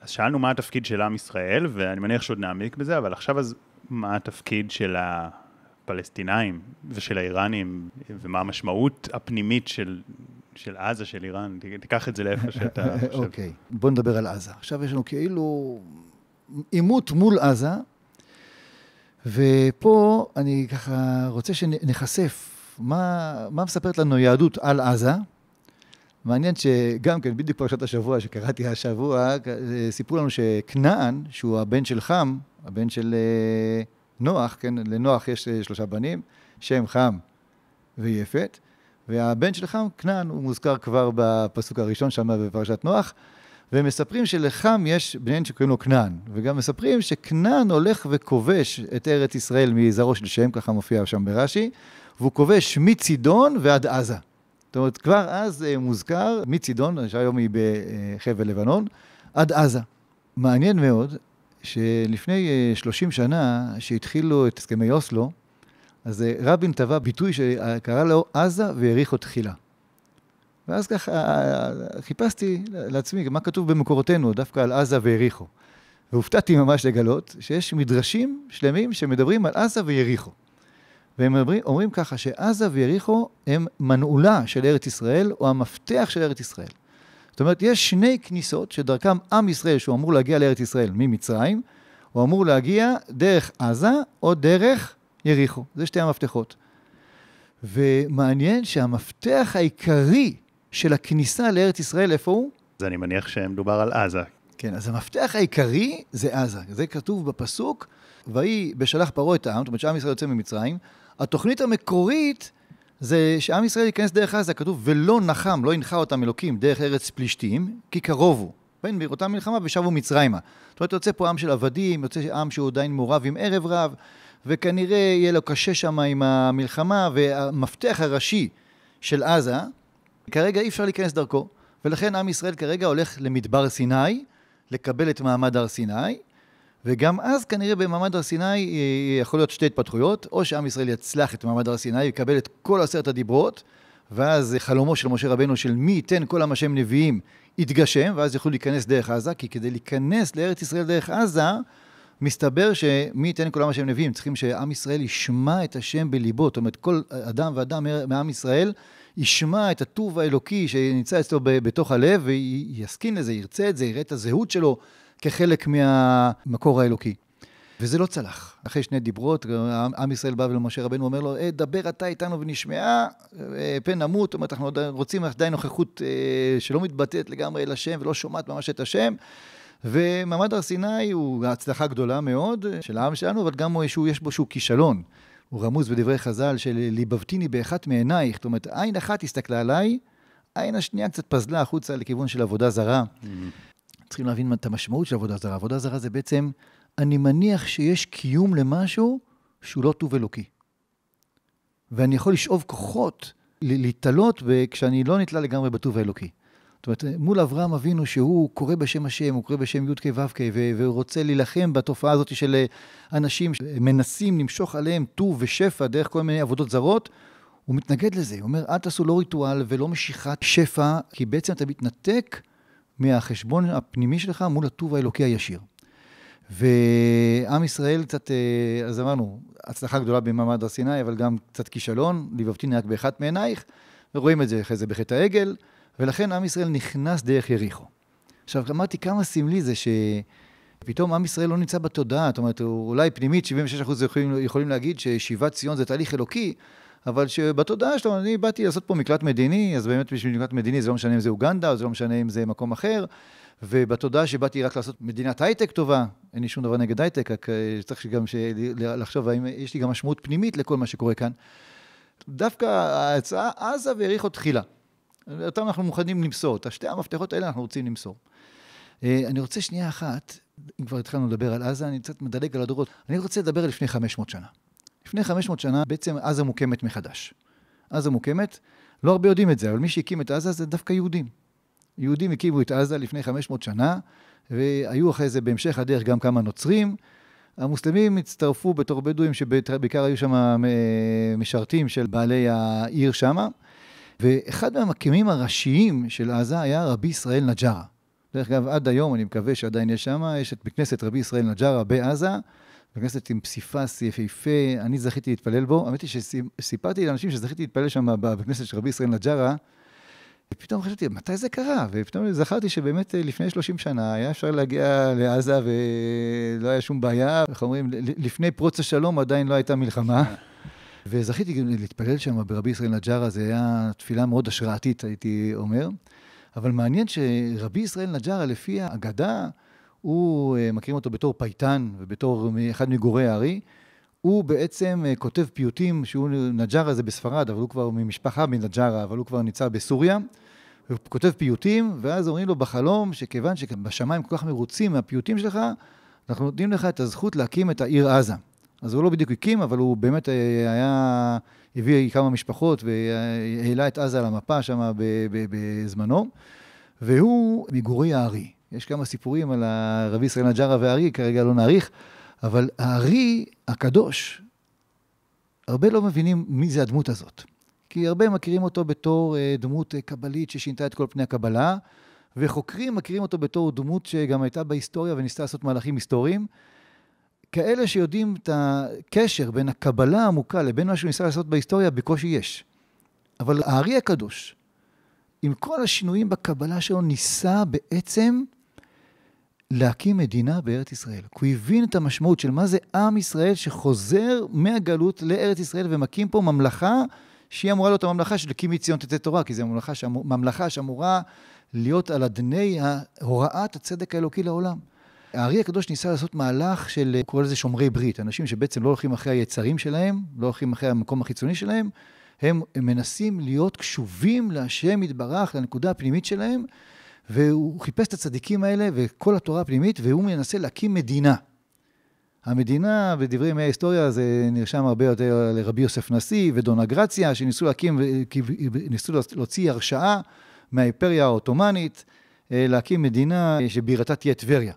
אז שאלנו מה התפקיד של עם ישראל, ואני מניח שעוד נעמיק בזה, אבל עכשיו אז מה התפקיד של הפלסטינאים ושל האיראנים, ומה המשמעות הפנימית של, של עזה, של איראן? תיקח את זה לאיפה שאתה חושב. אוקיי, בוא נדבר על עזה. עכשיו יש לנו כאילו עימות מול עזה, ופה אני ככה רוצה שנחשף מה, מה מספרת לנו יהדות על עזה. מעניין שגם כן, בדיוק פרשת השבוע שקראתי השבוע, סיפרו לנו שכנען, שהוא הבן של חם, הבן של אה, נוח, כן, לנוח יש אה, שלושה בנים, שם חם ויפת, והבן של חם, כנען, הוא מוזכר כבר בפסוק הראשון שם בפרשת נוח, והם מספרים שלחם יש בניהן שקוראים לו כנען, וגם מספרים שכנען הולך וכובש את ארץ ישראל מזרעו של שם, ככה מופיע שם ברש"י, והוא כובש מצידון ועד עזה. זאת אומרת, כבר אז אה, מוזכר מצידון, שהיום היא בחבל לבנון, עד עזה. מעניין מאוד שלפני 30 אה, שנה, שהתחילו את הסכמי אוסלו, אז אה, רבין טבע ביטוי שקרא לו עזה והעריכו תחילה. ואז ככה חיפשתי לעצמי מה כתוב במקורותינו, דווקא על עזה ויריחו. והופתעתי ממש לגלות שיש מדרשים שלמים שמדברים על עזה ויריחו. והם אומרים, אומרים ככה שעזה ויריחו הם מנעולה של ארץ ישראל, או המפתח של ארץ ישראל. זאת אומרת, יש שני כניסות שדרכם עם ישראל, שהוא אמור להגיע לארץ ישראל ממצרים, הוא אמור להגיע דרך עזה או דרך יריחו. זה שתי המפתחות. ומעניין שהמפתח העיקרי של הכניסה לארץ ישראל, איפה הוא? אז אני מניח שמדובר על עזה. כן, אז המפתח העיקרי זה עזה. זה כתוב בפסוק, ויהי בשלח פרעה את העם, זאת אומרת שעם ישראל יוצא ממצרים, התוכנית המקורית זה שעם ישראל ייכנס דרך עזה, כתוב, ולא נחם, לא הנחה אותם אלוקים דרך ארץ פלישתים, כי קרוב הוא. בין בראותם מלחמה ושבו מצרימה. זאת אומרת, יוצא פה עם של עבדים, יוצא עם שהוא עדיין מעורב עם ערב רב, וכנראה יהיה לו קשה שם עם המלחמה, והמפתח הראשי של עזה, כרגע אי אפשר להיכנס דרכו. ולכן עם ישראל כרגע הולך למדבר סיני, לקבל את מעמד הר סיני, וגם אז כנראה במעמד הר סיני אה, יכול להיות שתי התפתחויות, או שעם ישראל יצלח את מעמד הר סיני, יקבל את כל עשרת הדיברות, ואז חלומו של משה רבנו של מי ייתן כל עם השם נביאים יתגשם, ואז יוכלו להיכנס דרך עזה, כי כדי להיכנס לארץ ישראל דרך עזה, מסתבר שמי ייתן כל עם השם נביאים, צריכים שעם ישראל ישמע את השם בליבו, זאת אומרת כל אדם ואדם מעם ישראל ישמע את הטוב האלוקי שנמצא אצלו בתוך הלב ויסכין לזה, ירצה את זה, יראה את הזהות שלו כחלק מהמקור האלוקי. וזה לא צלח. אחרי שני דיברות, עם ישראל בא ולמשה רבנו אומר לו, אה, דבר אתה איתנו ונשמעה, אה, פן נמות, זאת אומרת, אנחנו רוצים עדיין נוכחות אה, שלא מתבטאת לגמרי אל השם ולא שומעת ממש את השם. ומעמד הר סיני הוא הצלחה גדולה מאוד של העם שלנו, אבל גם יש בו שהוא כישלון. הוא רמוז בדברי חז"ל של ליבבתיני באחת מעינייך, זאת אומרת, עין אחת הסתכלה עליי, עין השנייה קצת פזלה החוצה לכיוון של עבודה זרה. Mm-hmm. צריכים להבין את המשמעות של עבודה זרה. עבודה זרה זה בעצם, אני מניח שיש קיום למשהו שהוא לא טוב אלוקי. ואני יכול לשאוב כוחות, להתעלות כשאני לא נתלה לגמרי בטוב האלוקי. זאת אומרת, מול אברהם אבינו שהוא קורא בשם השם, הוא קורא בשם י"ק ו"ק, והוא רוצה להילחם בתופעה הזאת של אה, אנשים שמנסים למשוך עליהם טוב ושפע דרך כל מיני עבודות זרות, הוא מתנגד לזה, הוא אומר, אל תעשו לא ריטואל ולא משיכת שפע, כי בעצם אתה מתנתק מהחשבון הפנימי שלך מול הטוב האלוקי הישיר. ועם ישראל קצת, אה, אז אמרנו, הצלחה גדולה במעמד הר סיני, אבל גם קצת כישלון, ליבבתיני רק באחת מעינייך, ורואים את זה אחרי זה בחטא העגל, ולכן עם ישראל נכנס דרך יריחו. עכשיו, אמרתי כמה סמלי זה שפתאום עם ישראל לא נמצא בתודעה, זאת אומרת, אולי פנימית 76% יכולים, יכולים להגיד ששיבת ציון זה תהליך אלוקי, אבל שבתודעה שלו, אני באתי לעשות פה מקלט מדיני, אז באמת בשביל מקלט מדיני זה לא משנה אם זה אוגנדה, או זה לא משנה אם זה מקום אחר, ובתודעה שבאתי רק לעשות מדינת הייטק טובה, אין לי שום דבר נגד הייטק, רק אה, צריך גם לחשוב האם יש לי גם משמעות פנימית לכל מה שקורה כאן. דווקא ההצעה עזה והאריכו תחילה. אותם אנחנו מוכנים למסור. את השתי המפתחות האלה אנחנו רוצים למסור. אה, אני רוצה שנייה אחת, אם כבר התחלנו לדבר על עזה, אני קצת מדלג על הדורות. אני רוצה לדבר על לפני 500 שנה. לפני 500 שנה בעצם עזה מוקמת מחדש. עזה מוקמת, לא הרבה יודעים את זה, אבל מי שהקים את עזה זה דווקא יהודים. יהודים הקימו את עזה לפני 500 שנה, והיו אחרי זה בהמשך הדרך גם כמה נוצרים. המוסלמים הצטרפו בתור בדואים, שבעיקר היו שם אה, משרתים של בעלי העיר שמה, ואחד מהמקימים הראשיים של עזה היה רבי ישראל נג'רה. דרך אגב, עד היום, אני מקווה שעדיין יש שם, יש את בכנסת רבי ישראל נג'רה בעזה, בכנסת עם פסיפס יפהפה, אני זכיתי להתפלל בו. האמת היא שסיפרתי לאנשים שזכיתי להתפלל שם בכנסת של רבי ישראל נג'רה, ופתאום חשבתי, מתי זה קרה? ופתאום זכרתי שבאמת אה, לפני 30 שנה היה אפשר להגיע לעזה ולא היה שום בעיה. איך אומרים, לפני פרוץ השלום עדיין לא הייתה מלחמה. וזכיתי להתפלל שם ברבי ישראל נג'רה, זו הייתה תפילה מאוד השראתית, הייתי אומר. אבל מעניין שרבי ישראל נג'רה, לפי האגדה, הוא, אה, מכירים אותו בתור פייטן ובתור אחד מגורי הארי, הוא בעצם אה, כותב פיוטים, שהוא נג'רה זה בספרד, אבל הוא כבר ממשפחה מנג'רה, אבל הוא כבר נמצא בסוריה. הוא כותב פיוטים, ואז אומרים לו בחלום שכיוון שבשמיים כל כך מרוצים מהפיוטים שלך, אנחנו נותנים לך את הזכות להקים את העיר עזה. אז הוא לא בדיוק הקים, אבל הוא באמת אה, היה, הביא כמה משפחות והעלה את עזה על המפה שם בזמנו, והוא מגורי הארי. יש כמה סיפורים על רבי ישראל נג'רה והארי, כרגע לא נאריך, אבל הארי הקדוש, הרבה לא מבינים מי זה הדמות הזאת. כי הרבה מכירים אותו בתור אה, דמות אה, קבלית ששינתה את כל פני הקבלה, וחוקרים מכירים אותו בתור דמות שגם הייתה בהיסטוריה וניסתה לעשות מהלכים היסטוריים. כאלה שיודעים את הקשר בין הקבלה העמוקה לבין מה שהוא ניסה לעשות בהיסטוריה, בקושי יש. אבל הארי הקדוש, עם כל השינויים בקבלה שלו, ניסה בעצם להקים מדינה בארץ ישראל. הוא הבין את המשמעות של מה זה עם ישראל שחוזר מהגלות לארץ ישראל ומקים פה ממלכה שהיא אמורה להיות הממלכה של קימי ציון תצא תורה, כי זו ממלכה, שאמור, ממלכה שאמורה להיות על אדני הוראת הצדק האלוקי לעולם. הארי הקדוש ניסה לעשות מהלך של, קורא לזה שומרי ברית, אנשים שבעצם לא הולכים אחרי היצרים שלהם, לא הולכים אחרי המקום החיצוני שלהם, הם, הם מנסים להיות קשובים להשם יתברך, לנקודה הפנימית שלהם, והוא חיפש את הצדיקים האלה וכל התורה הפנימית, והוא מנסה להקים מדינה. המדינה, בדברי ימי ההיסטוריה, זה נרשם הרבה יותר לרבי יוסף נשיא ודונה גרציה, שניסו להקים, ניסו להוציא הרשאה מהאימפריה העות'מאנית, אה, להקים מדינה שבירתה תהיה טבריה.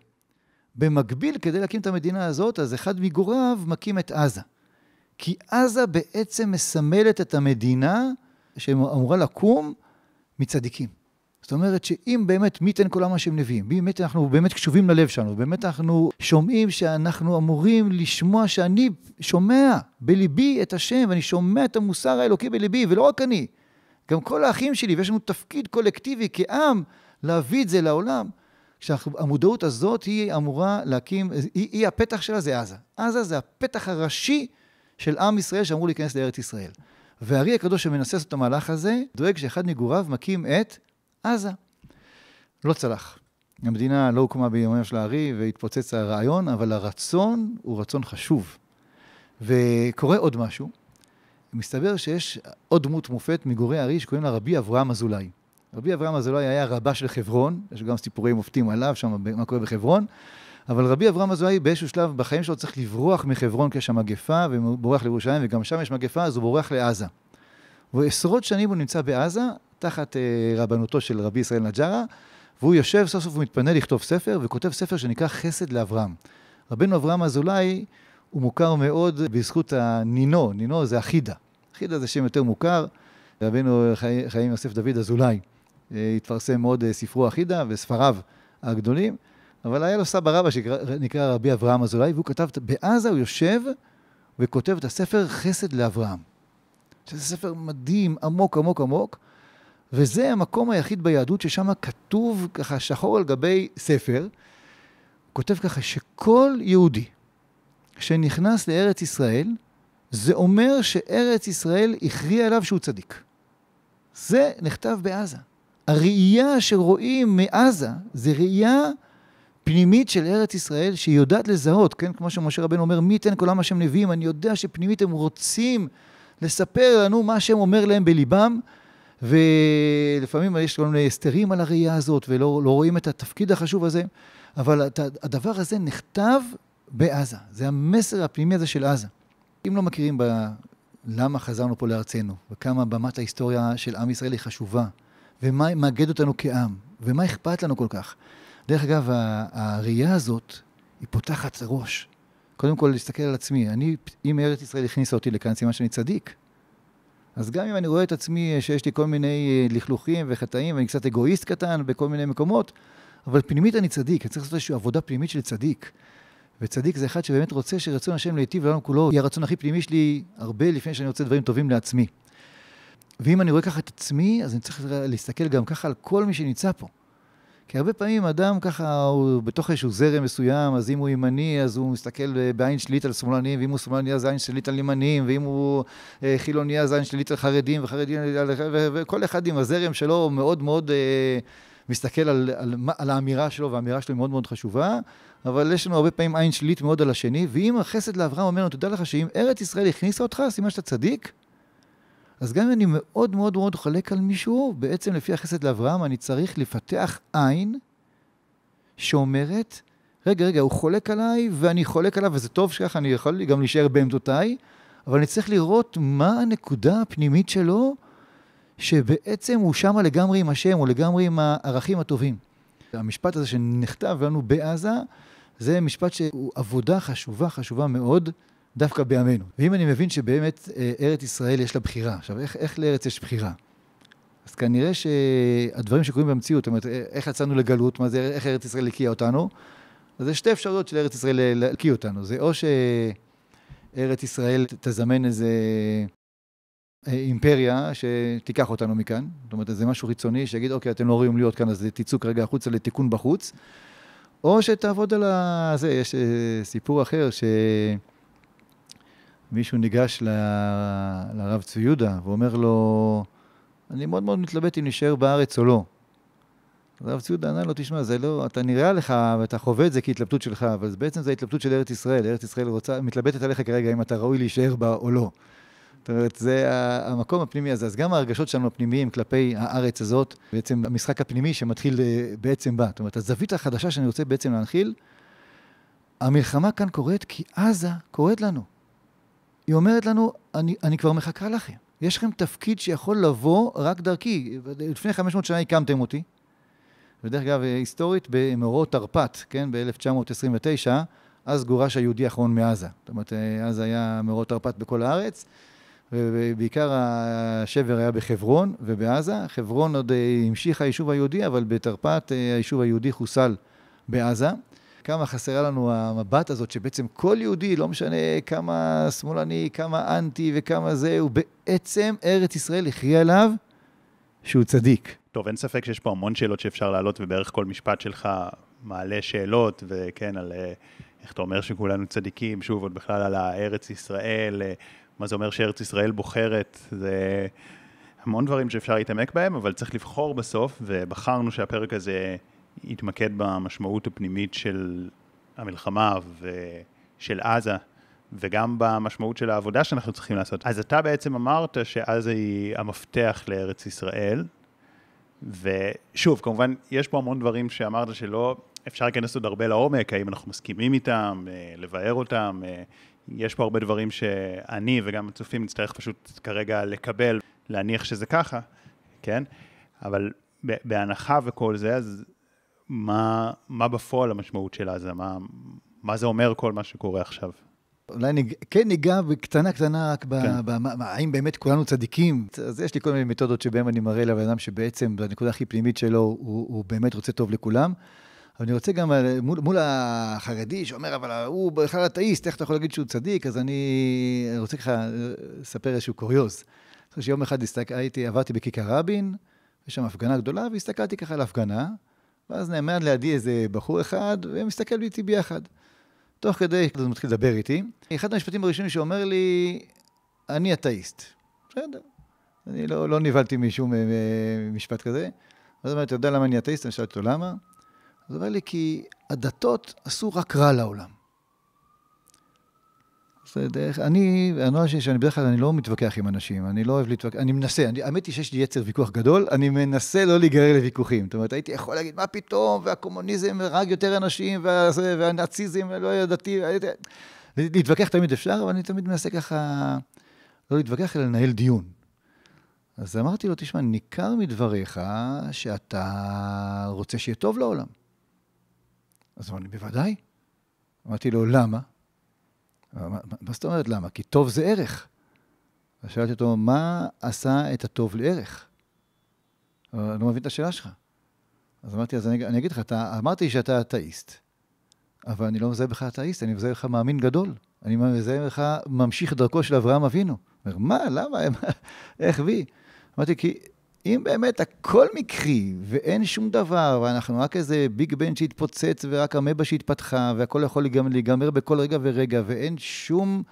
במקביל, כדי להקים את המדינה הזאת, אז אחד מגוריו מקים את עזה. כי עזה בעצם מסמלת את המדינה שאמורה לקום מצדיקים. זאת אומרת שאם באמת מי ייתן כל העם השם נביאים, אם באמת אנחנו באמת קשובים ללב שלנו, באמת אנחנו שומעים שאנחנו אמורים לשמוע שאני שומע בליבי את השם, ואני שומע את המוסר האלוקי בליבי, ולא רק אני, גם כל האחים שלי, ויש לנו תפקיד קולקטיבי כעם להביא את זה לעולם. שהמודעות הזאת היא אמורה להקים, היא, היא הפתח שלה זה עזה. עזה זה הפתח הראשי של עם ישראל שאמור להיכנס לארץ ישראל. והארי הקדוש שמנסה לעשות את המהלך הזה, דואג שאחד מגוריו מקים את עזה. לא צלח. המדינה לא הוקמה ביומם של הארי והתפוצץ הרעיון, אבל הרצון הוא רצון חשוב. וקורה עוד משהו, מסתבר שיש עוד דמות מופת מגורי הארי שקוראים לה רבי אברהם אזולאי. רבי אברהם אזולאי היה רבה של חברון, יש גם סיפורי מופתים עליו, שם מה קורה בחברון, אבל רבי אברהם אזולאי באיזשהו שלב בחיים שלו צריך לברוח מחברון כי יש שם מגפה, והוא בורח לירושלים, וגם שם יש מגפה, אז הוא בורח לעזה. ועשרות שנים הוא נמצא בעזה, תחת אה, רבנותו של רבי ישראל נג'רה, והוא יושב, סוף סוף הוא מתפנה לכתוב ספר, וכותב ספר שנקרא חסד לאברהם. רבנו אברהם אזולאי הוא מוכר מאוד בזכות הנינו, נינו זה אחידה. אחידה זה שם יותר מוכר, רבנו חי, חיים יוסף דוד אזולאי אה, התפרסם מאוד אה, ספרו אחידה וספריו הגדולים, אבל היה לו סבא רבא שנקרא רבי אברהם אזולאי, והוא כתב, בעזה הוא יושב וכותב את הספר חסד לאברהם. שזה ספר מדהים, עמוק, עמוק, עמוק, וזה המקום היחיד ביהדות ששם כתוב ככה שחור על גבי ספר, הוא כותב ככה שכל יהודי שנכנס לארץ ישראל, זה אומר שארץ ישראל הכריע עליו שהוא צדיק. זה נכתב בעזה. הראייה שרואים מעזה זה ראייה פנימית של ארץ ישראל שהיא יודעת לזהות, כן? כמו שמשה רבנו אומר, מי ייתן כל עם השם נביאים? אני יודע שפנימית הם רוצים לספר לנו מה השם אומר להם בליבם, ולפעמים יש כל מיני הסתרים על הראייה הזאת, ולא לא רואים את התפקיד החשוב הזה, אבל הדבר הזה נכתב בעזה. זה המסר הפנימי הזה של עזה. אם לא מכירים ב... למה חזרנו פה לארצנו, וכמה במת ההיסטוריה של עם ישראל היא חשובה, ומה מאגד אותנו כעם, ומה אכפת לנו כל כך. דרך אגב, הראייה הזאת, היא פותחת ראש. קודם כל, להסתכל על עצמי. אני, אם ארץ ישראל הכניסה אותי לכאן, סימן שאני צדיק. אז גם אם אני רואה את עצמי שיש לי כל מיני אה, לכלוכים וחטאים, ואני קצת אגואיסט קטן בכל מיני מקומות, אבל פנימית אני צדיק, אני צריך לעשות איזושהי עבודה פנימית של צדיק. וצדיק זה אחד שבאמת רוצה שרצון השם להיטיב לעולם כולו, יהיה הרצון הכי פנימי שלי הרבה לפני שאני רוצה דברים טובים לעצמי. ואם אני רואה ככה את עצמי, אז אני צריך להסתכל גם ככה על כל מי שנמצא פה. כי הרבה פעמים אדם ככה, הוא בתוך איזשהו זרם מסוים, אז אם הוא ימני, אז הוא מסתכל בעין שלילית על שמאלנים, ואם הוא שמאלני, אז עין שלילית על ימנים, ואם הוא אה, חילוני, אז עין שלילית על חרדים, וחרדים, וכל אחד עם הזרם שלו מאוד מאוד אה, מסתכל על, על, על האמירה שלו, והאמירה שלו היא מאוד מאוד חשובה, אבל יש לנו הרבה פעמים עין שלילית מאוד על השני, ואם החסד לאברהם אומר לו, תדע לך שאם ארץ ישראל הכניסה אותך, סימן שאתה צדיק, אז גם אם אני מאוד מאוד מאוד חולק על מישהו, בעצם לפי החסד לאברהם, אני צריך לפתח עין שאומרת, רגע, רגע, הוא חולק עליי ואני חולק עליו, וזה טוב שככה, אני יכול גם להישאר בעמדותיי, אבל אני צריך לראות מה הנקודה הפנימית שלו, שבעצם הוא שמה לגמרי עם השם, או לגמרי עם הערכים הטובים. המשפט הזה שנכתב לנו בעזה, זה משפט שהוא עבודה חשובה, חשובה מאוד, דווקא בימינו. ואם אני מבין שבאמת אה, ארץ ישראל יש לה בחירה, עכשיו, איך, איך לארץ יש בחירה? אז כנראה שהדברים שקורים במציאות, זאת אומרת, אה, איך יצאנו לגלות, מה זה, איך ארץ ישראל הקיאה אותנו, אז יש שתי אפשרויות של ארץ ישראל להקיא אותנו. זה או שארץ ישראל תזמן איזה אה, אימפריה שתיקח אותנו מכאן, זאת אומרת, זה משהו חיצוני שיגיד, אוקיי, אתם לא ראויים להיות כאן, אז תצאו כרגע החוצה לתיקון בחוץ, או שתעבוד על ה... זה, יש סיפור אחר, ש... מישהו ניגש ל... לרב צבי יהודה ואומר לו, אני מאוד מאוד מתלבט אם נשאר בארץ או לא. הרב צבי יהודה ענה לו, תשמע, זה לא, אתה נראה לך ואתה חווה את זה כהתלבטות שלך, אבל בעצם זו התלבטות של ארץ ישראל. ארץ ישראל רוצה, מתלבטת עליך כרגע אם אתה ראוי להישאר בה או לא. זאת אומרת, זה המקום הפנימי הזה. אז גם ההרגשות שלנו הפנימיים כלפי הארץ הזאת, בעצם המשחק הפנימי שמתחיל אה, בעצם בה. זאת אומרת, הזווית החדשה שאני רוצה בעצם להנחיל, המלחמה כאן קורית כי עזה קורית לנו. היא אומרת לנו, אני, אני כבר מחכה לכם. יש לכם תפקיד שיכול לבוא רק דרכי. לפני 500 שנה הקמתם אותי. ודרך אגב, היסטורית, במאורעות תרפ"ט, כן, ב-1929, אז גורש היהודי האחרון מעזה. זאת אומרת, אז היה מאורעות תרפ"ט בכל הארץ, ובעיקר השבר היה בחברון ובעזה. חברון עוד המשיך היישוב היהודי, אבל בתרפ"ט היישוב היהודי חוסל בעזה. כמה חסרה לנו המבט הזאת, שבעצם כל יהודי, לא משנה כמה שמאלני, כמה אנטי וכמה זה, הוא בעצם ארץ ישראל הכריע עליו שהוא צדיק. טוב, אין ספק שיש פה המון שאלות שאפשר להעלות, ובערך כל משפט שלך מעלה שאלות, וכן, על אה, איך אתה אומר שכולנו צדיקים, שוב, עוד בכלל על הארץ ישראל, אה, מה זה אומר שארץ ישראל בוחרת, זה המון דברים שאפשר להתעמק בהם, אבל צריך לבחור בסוף, ובחרנו שהפרק הזה יתמקד במשמעות הפנימית של המלחמה ושל עזה, וגם במשמעות של העבודה שאנחנו צריכים לעשות. אז אתה בעצם אמרת שעזה היא המפתח לארץ ישראל, ושוב, כמובן, יש פה המון דברים שאמרת שלא אפשר להיכנס עוד הרבה לעומק, האם אנחנו מסכימים איתם, אה, לבאר אותם, אה, יש פה הרבה דברים שאני וגם הצופים נצטרך פשוט כרגע לקבל, להניח שזה ככה, כן? אבל בהנחה וכל זה, אז מה, מה בפועל המשמעות של עזה? מה, מה זה אומר כל מה שקורה עכשיו? אולי ניג... כן ניגע בקטנה קטנה רק כן. האם באמת כולנו צדיקים. אז יש לי כל מיני מתודות שבהן אני מראה לבן אדם שבעצם בנקודה הכי פנימית שלו הוא, הוא באמת רוצה טוב לכולם. אבל אני רוצה גם מול, מול החרדי שאומר, אבל הוא בכלל אתאיסט, איך אתה יכול להגיד שהוא צדיק? אז אני רוצה ככה לספר איזשהו קוריוז. שיום אחד הייתי, עברתי בכיכר רבין, יש שם הפגנה גדולה, והסתכלתי ככה על הפגנה, ואז נעמד לידי איזה בחור אחד, ומסתכל איתי ביחד. תוך כדי, הוא מתחיל לדבר איתי. אחד המשפטים הראשונים שאומר לי, אני אתאיסט. בסדר. אני לא, לא נבהלתי משום אה, משפט כזה. אז הוא אומר, אתה יודע למה אני אתאיסט? אני שאלתי אותו, למה? אז הוא אומר לי, כי הדתות עשו רק רע לעולם. זה דרך, אני, הנוהל שלי, שאני בדרך כלל, אני לא מתווכח עם אנשים, אני לא אוהב להתווכח, אני מנסה, אני, האמת היא שיש לי יצר ויכוח גדול, אני מנסה לא להיגרר לוויכוחים. זאת אומרת, הייתי יכול להגיד, מה פתאום, והקומוניזם הרג יותר אנשים, וה, והנאציזם לא ידעתי, להתווכח תמיד אפשר, אבל אני תמיד מנסה ככה, לא להתווכח, אלא לנהל דיון. אז אמרתי לו, תשמע, ניכר מדבריך שאתה רוצה שיהיה טוב לעולם. אז אמרתי, בוודאי. אמרתי לו, למה? מה, מה זאת אומרת למה? כי טוב זה ערך. אז שאלתי אותו, מה עשה את הטוב לערך? אני לא מבין את השאלה שלך. אז אמרתי, אז אני, אני אגיד לך, אתה, אמרתי שאתה אתאיסט, אבל אני לא מזהה בך אתאיסט, אני מזהה בך מאמין גדול. אני מזהה בך ממשיך דרכו של אברהם אבינו. אומר, מה, למה, איך וי? אמרתי, כי אם באמת הכל מקרי, ואין שום דבר, ואנחנו רק איזה ביג בן שהתפוצץ, ורק המבה שהתפתחה, והכל יכול להיגמר בכל רגע ורגע, ואין שום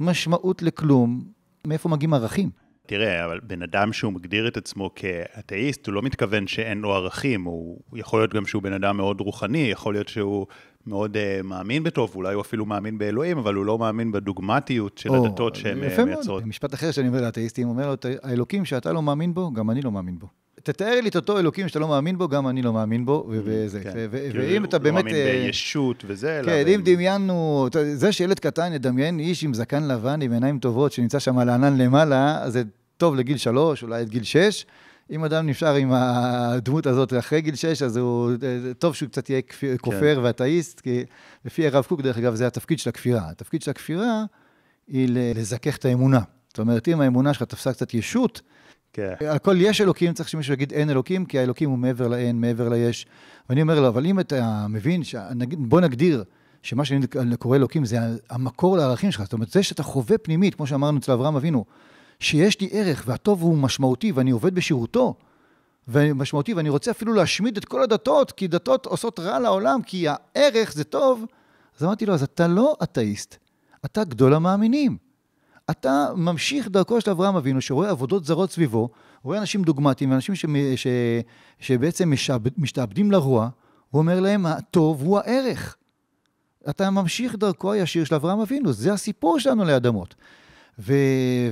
משמעות לכלום, מאיפה מגיעים ערכים? תראה, אבל בן אדם שהוא מגדיר את עצמו כאתאיסט, הוא לא מתכוון שאין לו ערכים, הוא יכול להיות גם שהוא בן אדם מאוד רוחני, יכול להיות שהוא מאוד uh, מאמין בטוב, אולי הוא אפילו מאמין באלוהים, אבל הוא לא מאמין בדוגמטיות של או, הדתות שהן uh, מייצרות. יפה מאוד, משפט אחר שאני אומר לאתאיסטים, אומר לו, האלוקים שאתה לא מאמין בו, גם אני לא מאמין בו. תתאר לי את אותו אלוקים שאתה לא מאמין בו, גם אני לא מאמין בו, mm, וזה. כן. ואם אתה באמת... הוא לא מאמין בישות וזה, כן, אם דמיינו, זה שילד קטן ידמיין איש עם זקן לבן, עם עיניים טובות, שנמצא שם על הענן למעלה, זה טוב לגיל שלוש, אולי עד גיל שש. אם אדם נשאר עם הדמות הזאת אחרי גיל שש, אז הוא, טוב שהוא קצת יהיה כופר כן. ואתאיסט, כי לפי הרב קוק, דרך אגב, זה התפקיד של הכפירה. התפקיד של הכפירה היא לזכך את האמונה. זאת אומרת, אם האמונה שלך תפסה קצת ישות, כן. הכל יש אלוקים, צריך שמישהו יגיד אין אלוקים, כי האלוקים הוא מעבר לאין, מעבר ליש. ואני אומר לו, אבל אם אתה מבין, בוא נגדיר שמה שאני קורא אלוקים זה המקור לערכים שלך, זאת אומרת, זה שאתה חווה פנימית, כמו שאמרנו אצל אברהם אבינו, שיש לי ערך והטוב הוא משמעותי ואני עובד בשירותו, ומשמעותי, ואני רוצה אפילו להשמיד את כל הדתות, כי דתות עושות רע לעולם, כי הערך זה טוב. אז אמרתי לו, אז אתה לא אתאיסט, אתה גדול המאמינים. אתה ממשיך דרכו של אברהם אבינו, שרואה עבודות זרות סביבו, רואה אנשים דוגמטיים, אנשים ש... ש... שבעצם משעב... משתעבדים לרוע, הוא אומר להם, הטוב הוא הערך. אתה ממשיך דרכו הישיר של אברהם אבינו, זה הסיפור שלנו לאדמות. ו...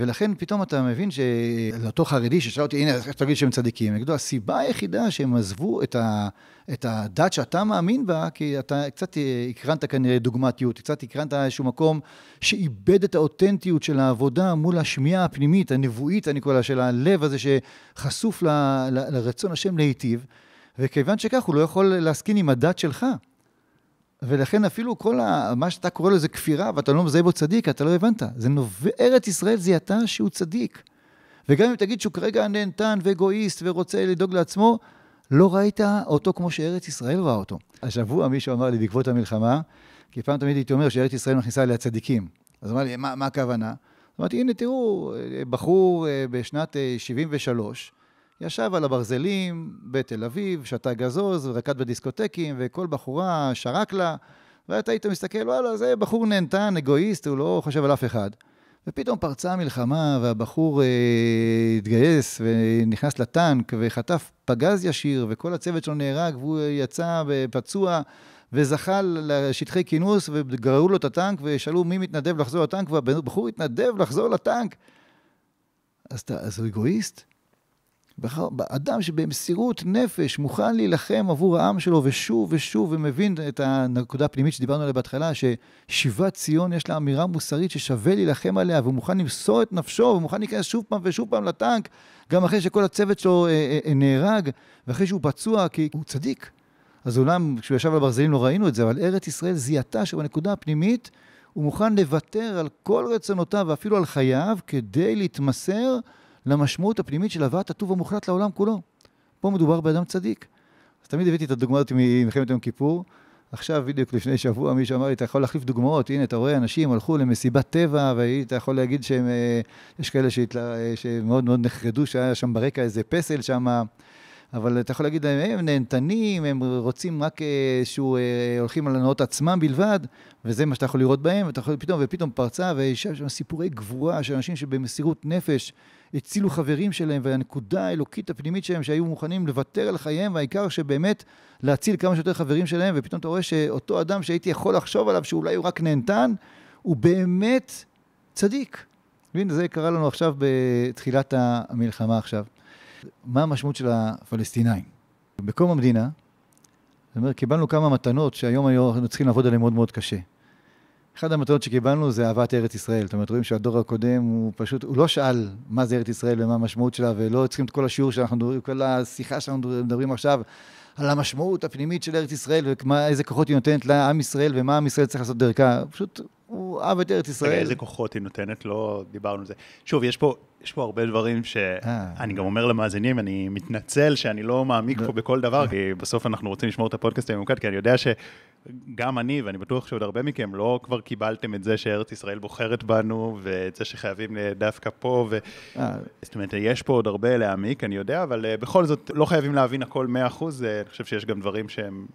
ולכן פתאום אתה מבין שלאותו חרדי ששאל אותי, הנה, איך תגיד שהם צדיקים? לו, הסיבה היחידה שהם עזבו את, ה... את הדת שאתה מאמין בה, כי אתה קצת הקרנת כנראה דוגמטיות, קצת הקרנת איזשהו מקום שאיבד את האותנטיות של העבודה מול השמיעה הפנימית, הנבואית, אני קורא לה, של הלב הזה שחשוף ל... ל... לרצון השם להיטיב, וכיוון שכך הוא לא יכול להסכין עם הדת שלך. ולכן אפילו כל ה... מה שאתה קורא לזה כפירה, ואתה לא מזהה בו צדיק, אתה לא הבנת. זה נובע, ארץ ישראל זיהתה שהוא צדיק. וגם אם תגיד שהוא כרגע נהנתן ואגואיסט ורוצה לדאוג לעצמו, לא ראית אותו כמו שארץ ישראל ראה אותו. השבוע מישהו אמר לי בעקבות המלחמה, כי פעם תמיד הייתי אומר שארץ ישראל מכניסה אליה צדיקים. אז אמר לי, מה, מה הכוונה? אמרתי, הנה תראו, בחור אה, בשנת 73, אה, ישב על הברזלים בתל אביב, שתה גזוז, רקד בדיסקוטקים, וכל בחורה שרק לה, ואתה היית מסתכל, וואלה, זה בחור נהנתן, אגואיסט, הוא לא חושב על אף אחד. ופתאום פרצה המלחמה, והבחור אה, התגייס ונכנס לטנק, וחטף פגז ישיר, וכל הצוות שלו נהרג, והוא יצא פצוע, וזכה לשטחי כינוס, וגררו לו את הטנק, ושאלו מי מתנדב לחזור לטנק, והבחור התנדב לחזור לטנק. אז, אז הוא אגואיסט? אדם שבמסירות נפש מוכן להילחם עבור העם שלו ושוב ושוב ומבין את הנקודה הפנימית שדיברנו עליה בהתחלה, ששיבת ציון יש לה אמירה מוסרית ששווה להילחם עליה והוא מוכן למסור את נפשו ומוכן להיכנס שוב פעם ושוב פעם לטנק, גם אחרי שכל הצוות שלו אה, אה, אה, נהרג ואחרי שהוא פצוע, כי הוא צדיק. אז אולם כשהוא ישב על הברזלים לא ראינו את זה, אבל ארץ ישראל זיהתה שבנקודה הפנימית הוא מוכן לוותר על כל רצונותיו ואפילו על חייו כדי להתמסר למשמעות הפנימית של הבאת הטוב המוחלט לעולם כולו. פה מדובר באדם צדיק. אז תמיד הבאתי את הדוגמה הזאת ממלחמת יום כיפור. עכשיו, בדיוק לפני שבוע, מישהו אמר לי, אתה יכול להחליף דוגמאות, הנה, אתה רואה, אנשים הלכו למסיבת טבע, ואתה יכול להגיד שיש אה, כאלה שהתלה, שמאוד מאוד נחרדו, שהיה שם ברקע איזה פסל שם, אבל אתה יכול להגיד להם, הם נהנתנים, הם רוצים רק איזשהו, הולכים על הנאות עצמם בלבד, וזה מה שאתה יכול לראות בהם, ואתה יכול פתאום, ופתאום פרצה, ויש שם סיפורי גבורה של אנשים שבמסירות נפש הצילו חברים שלהם, והנקודה האלוקית הפנימית שלהם, שהיו מוכנים לוותר על חייהם, והעיקר שבאמת להציל כמה שיותר חברים שלהם, ופתאום אתה רואה שאותו אדם שהייתי יכול לחשוב עליו שאולי הוא רק נהנתן, הוא באמת צדיק. והנה, זה קרה לנו עכשיו בתחילת המלחמה עכשיו. מה המשמעות של הפלסטינאים? בקום המדינה, זאת אומרת, קיבלנו כמה מתנות שהיום היינו צריכים לעבוד עליהן מאוד מאוד קשה. אחת המתנות שקיבלנו זה אהבת ארץ ישראל. זאת אומרת, רואים שהדור הקודם הוא פשוט, הוא לא שאל מה זה ארץ ישראל ומה המשמעות שלה, ולא צריכים את כל השיעור שאנחנו מדברים, כל השיחה שאנחנו מדברים עכשיו, על המשמעות הפנימית של ארץ ישראל, ואיזה כוחות היא נותנת לעם ישראל, ומה עם ישראל צריך לעשות דרכה. פשוט, הוא אהב את ארץ ישראל. רגע, איזה כוחות היא נותנת? לא דיברנו על זה. שוב, יש פה, יש פה הרבה דברים שאני גם אומר למאזינים, אני מתנצל שאני לא מעמיק פה בכל דבר, כי בסוף אנחנו רוצים לשמור את הפודקאסט הממוקד, כי אני יודע שגם אני, ואני בטוח שעוד הרבה מכם, לא כבר קיבלתם את זה שארץ ישראל בוחרת בנו, ואת זה שחייבים דווקא פה, ו... זאת אומרת, יש פה עוד הרבה להעמיק, אני יודע, אבל בכל זאת, לא חייבים להבין הכל 100%, אני חושב שיש גם דברים שהם...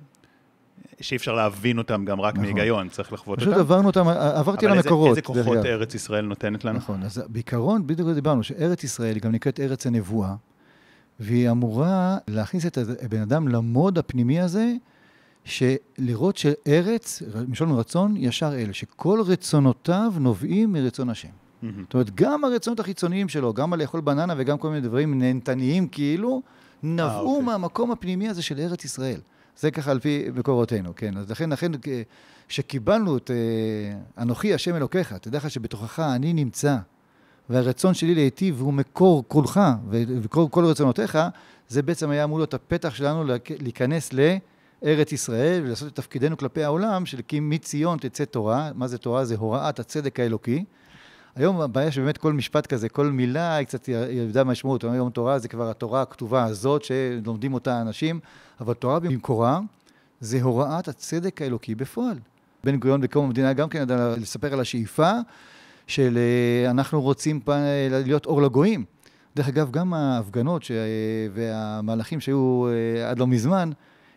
שאי אפשר להבין אותם גם רק נכון. מהיגיון, צריך לחוות אותם. פשוט עברנו אותם, עברתי על המקורות. אבל איזה כוחות ארץ ישראל נותנת לנו? נכון, אז בעיקרון, בדיוק דיברנו, שארץ ישראל היא גם נקראת ארץ הנבואה, והיא אמורה להכניס את הבן אדם למוד הפנימי הזה, שלראות שארץ, משון רצון, ישר אלה, שכל רצונותיו נובעים מרצון השם. Mm-hmm. זאת אומרת, גם הרצונות החיצוניים שלו, גם על לאכול בננה וגם כל מיני דברים נהנתניים כאילו, נבעו 아, אוקיי. מהמקום הפנימי הזה של ארץ ישראל. זה ככה על פי מקורותינו, כן. אז לכן, לכן, כשקיבלנו את אה, אנוכי השם אלוקיך, תדע לך שבתוכך אני נמצא, והרצון שלי להיטיב הוא מקור כולך וכל כל רצונותיך, זה בעצם היה אמור להיות הפתח שלנו להיכנס לארץ ישראל ולעשות את תפקידנו כלפי העולם, של כי מציון תצא תורה. מה זה תורה? זה הוראת הצדק האלוקי. היום הבעיה שבאמת כל משפט כזה, כל מילה היא קצת ירדה משמעות. היום תורה זה כבר התורה הכתובה הזאת שלומדים אותה אנשים, אבל תורה במקורה זה הוראת הצדק האלוקי בפועל. בן גוריון בקום המדינה גם כן ידע לספר על השאיפה של אה, אנחנו רוצים להיות אור לגויים. דרך אגב, גם ההפגנות ש... והמהלכים שהיו אה, עד לא מזמן,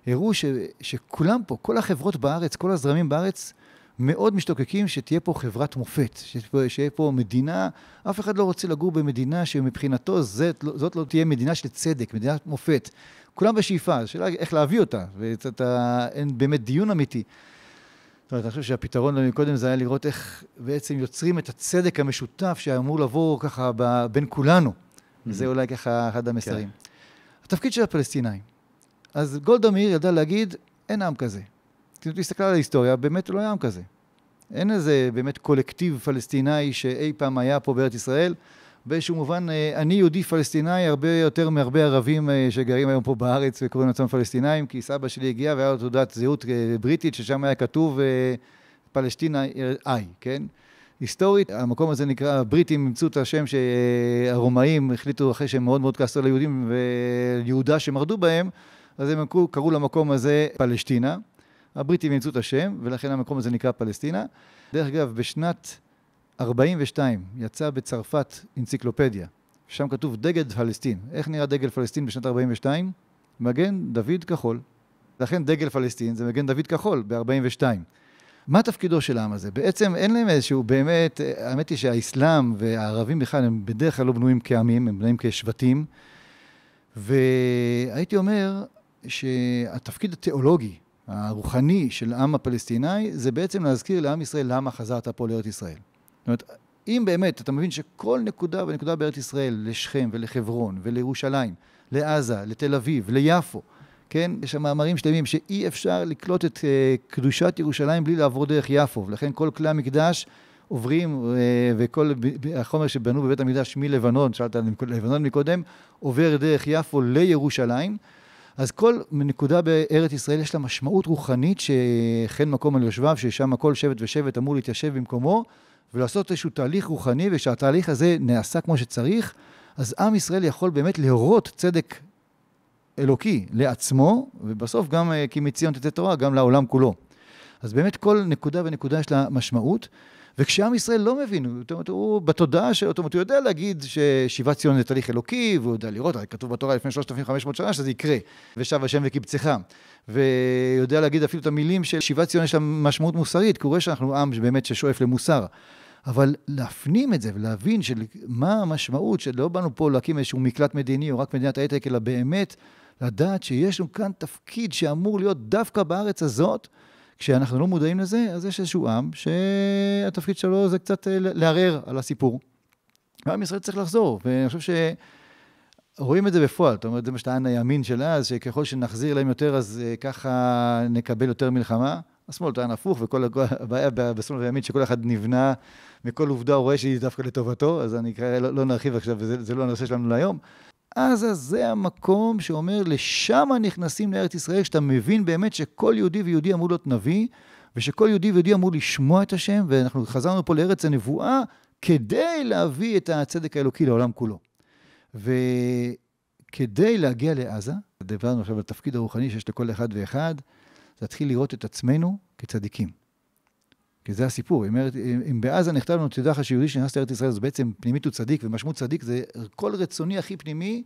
הראו ש... שכולם פה, כל החברות בארץ, כל הזרמים בארץ, מאוד משתוקקים שתהיה פה חברת מופת, שיהיה פה מדינה, אף אחד לא רוצה לגור במדינה שמבחינתו זאת, זאת לא תהיה מדינה של צדק, מדינת מופת. כולם בשאיפה, השאלה איך להביא אותה, ואין באמת דיון אמיתי. זאת אומרת, אני חושב שהפתרון קודם זה היה לראות איך בעצם יוצרים את הצדק המשותף שאמור לבוא ככה בין כולנו. Mm-hmm. זה אולי ככה אחד המסרים. כן. התפקיד של הפלסטינאים. אז גולדה מאיר ידע להגיד, אין עם כזה. תסתכל על ההיסטוריה, באמת לא היה עם כזה. אין איזה באמת קולקטיב פלסטיני שאי פעם היה פה בארץ ישראל. באיזשהו מובן, אה, אני יהודי פלסטיני הרבה יותר מהרבה ערבים אה, שגרים היום פה בארץ וקוראים לעצמם פלסטינאים, כי סבא שלי הגיע והיה לו תעודת זהות אה, בריטית, ששם היה כתוב פלסטינה איי, כן? היסטורית, המקום הזה נקרא, הבריטים אימצו את השם שהרומאים החליטו אחרי שהם מאוד מאוד כעסו ליהודים ויהודה שמרדו בהם, אז הם קראו למקום הזה פלשתינה. הבריטים אימצו את השם, ולכן המקום הזה נקרא פלסטינה. דרך אגב, בשנת 42 יצא בצרפת אנציקלופדיה, שם כתוב דגל פלסטין. איך נראה דגל פלסטין בשנת 42? מגן דוד כחול. לכן דגל פלסטין זה מגן דוד כחול ב-42. מה תפקידו של העם הזה? בעצם אין להם איזשהו, באמת, האמת היא שהאסלאם והערבים בכלל הם בדרך כלל לא בנויים כעמים, הם בנויים כשבטים. והייתי אומר שהתפקיד התיאולוגי הרוחני של העם הפלסטיני, זה בעצם להזכיר לעם ישראל למה חזרת פה לארץ ישראל. זאת אומרת, אם באמת אתה מבין שכל נקודה ונקודה בארץ ישראל, לשכם ולחברון ולירושלים, לעזה, לתל אביב, ליפו, כן? יש שם מאמרים שלמים שאי אפשר לקלוט את uh, קדושת ירושלים בלי לעבור דרך יפו, ולכן כל כלי המקדש עוברים, uh, וכל החומר שבנו בבית המקדש מלבנון, שאלת על לבנון מקודם, עובר דרך יפו לירושלים. אז כל נקודה בארץ ישראל יש לה משמעות רוחנית שכן מקום על יושביו, ששם כל שבט ושבט אמור להתיישב במקומו, ולעשות איזשהו תהליך רוחני, ושהתהליך הזה נעשה כמו שצריך, אז עם ישראל יכול באמת להורות צדק אלוקי לעצמו, ובסוף גם אה, כי מציון תצא תורה, גם לעולם כולו. אז באמת כל נקודה ונקודה יש לה משמעות. וכשעם ישראל לא מבין, זאת אומרת, הוא בתודעה זאת אומרת, הוא יודע להגיד ששיבת ציון זה תהליך אלוקי, והוא יודע לראות, הרי כתוב בתורה לפני 3,500 שנה שזה יקרה, ושב השם וקיבצך. ויודע להגיד אפילו את המילים של שיבת ציון יש לה משמעות מוסרית, כי הוא רואה שאנחנו עם באמת ששואף למוסר. אבל להפנים את זה ולהבין של מה המשמעות, שלא באנו פה להקים איזשהו מקלט מדיני או רק מדינת הייטק, אלא באמת לדעת שיש לנו כאן תפקיד שאמור להיות דווקא בארץ הזאת, כשאנחנו לא מודעים לזה, אז יש איזשהו עם שהתפקיד שלו זה קצת אה, לערער על הסיפור. ועם ישראל צריך לחזור, ואני חושב שרואים את זה בפועל. זאת אומרת, זה מה שטען הימין של אז, שככל שנחזיר להם יותר, אז אה, ככה נקבל יותר מלחמה. השמאל טען הפוך, וכל הבעיה בשמאל וימין, שכל אחד נבנה מכל עובדה, הוא רואה שהיא דווקא לטובתו, אז אני לא, לא נרחיב עכשיו, וזה זה לא הנושא שלנו להיום. עזה זה המקום שאומר, לשם נכנסים לארץ ישראל, כשאתה מבין באמת שכל יהודי ויהודי אמור להיות נביא, ושכל יהודי ויהודי אמור לשמוע את השם, ואנחנו חזרנו פה לארץ הנבואה, כדי להביא את הצדק האלוקי לעולם כולו. וכדי להגיע לעזה, דיברנו עכשיו על התפקיד הרוחני שיש לכל אחד ואחד, להתחיל לראות את עצמנו כצדיקים. כי זה הסיפור. אם, אם בעזה נכתב לנו, תדע לך שיהודי שנכנס לארץ ישראל, זה בעצם פנימית הוא צדיק, ומשמעות צדיק זה כל רצוני הכי פנימי,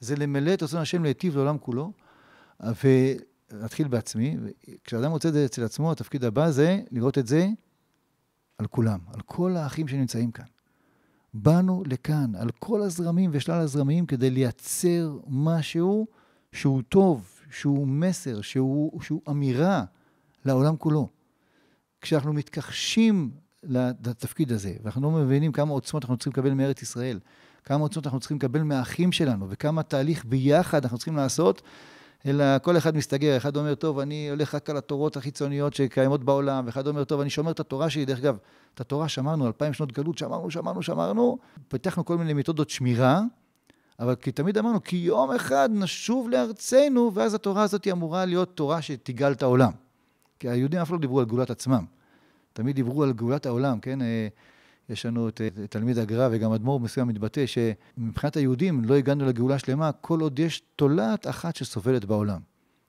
זה למלא את רצון השם להיטיב לעולם כולו, ולהתחיל בעצמי. כשאדם רוצה את זה אצל עצמו, התפקיד הבא זה לראות את זה על כולם, על כל האחים שנמצאים כאן. באנו לכאן, על כל הזרמים ושלל הזרמים, כדי לייצר משהו שהוא טוב, שהוא מסר, שהוא, שהוא אמירה לעולם כולו. כשאנחנו מתכחשים לתפקיד הזה, ואנחנו לא מבינים כמה עוצמות אנחנו צריכים לקבל מארץ ישראל, כמה עוצמות אנחנו צריכים לקבל מהאחים שלנו, וכמה תהליך ביחד אנחנו צריכים לעשות, אלא כל אחד מסתגר, אחד אומר, טוב, אני הולך רק על התורות החיצוניות שקיימות בעולם, ואחד אומר, טוב, אני שומר את התורה שלי. דרך אגב, את התורה שמרנו, אלפיים שנות גלות, שמרנו, שמרנו, שמרנו, פיתחנו כל מיני מתודות שמירה, אבל כי תמיד אמרנו, כי יום אחד נשוב לארצנו, ואז התורה הזאת אמורה להיות תורה שתגאל את העולם. כי היהודים אף לא דיברו על גאולת עצמם. תמיד דיברו על גאולת העולם, כן? אה, יש לנו את, את תלמיד הגר"א וגם אדמו"ר מסוים מתבטא שמבחינת היהודים לא הגענו לגאולה שלמה כל עוד יש תולעת אחת שסובלת בעולם.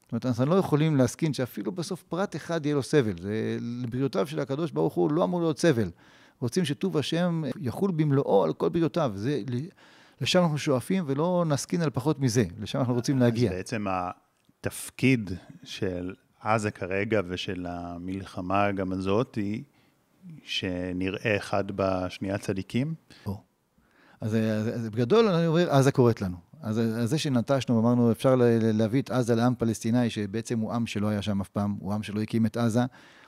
זאת אומרת, אנחנו לא יכולים להסכין שאפילו בסוף פרט אחד יהיה לו סבל. זה לבריאותיו של הקדוש ברוך הוא לא אמור להיות סבל. רוצים שטוב השם יחול במלואו על כל בריאותיו. זה, לשם אנחנו שואפים ולא נסכין על פחות מזה. לשם אנחנו רוצים להגיע. אז בעצם התפקיד של עזה כרגע ושל המלחמה גם הזאת, היא שנראה אחד בשנייה צדיקים? או. אז, אז, אז בגדול אני אומר, עזה קוראת לנו. אז, אז זה שנטשנו, אמרנו, אפשר להביא את עזה לעם פלסטיני, שבעצם הוא עם שלא היה שם אף פעם, הוא עם שלא הקים את עזה,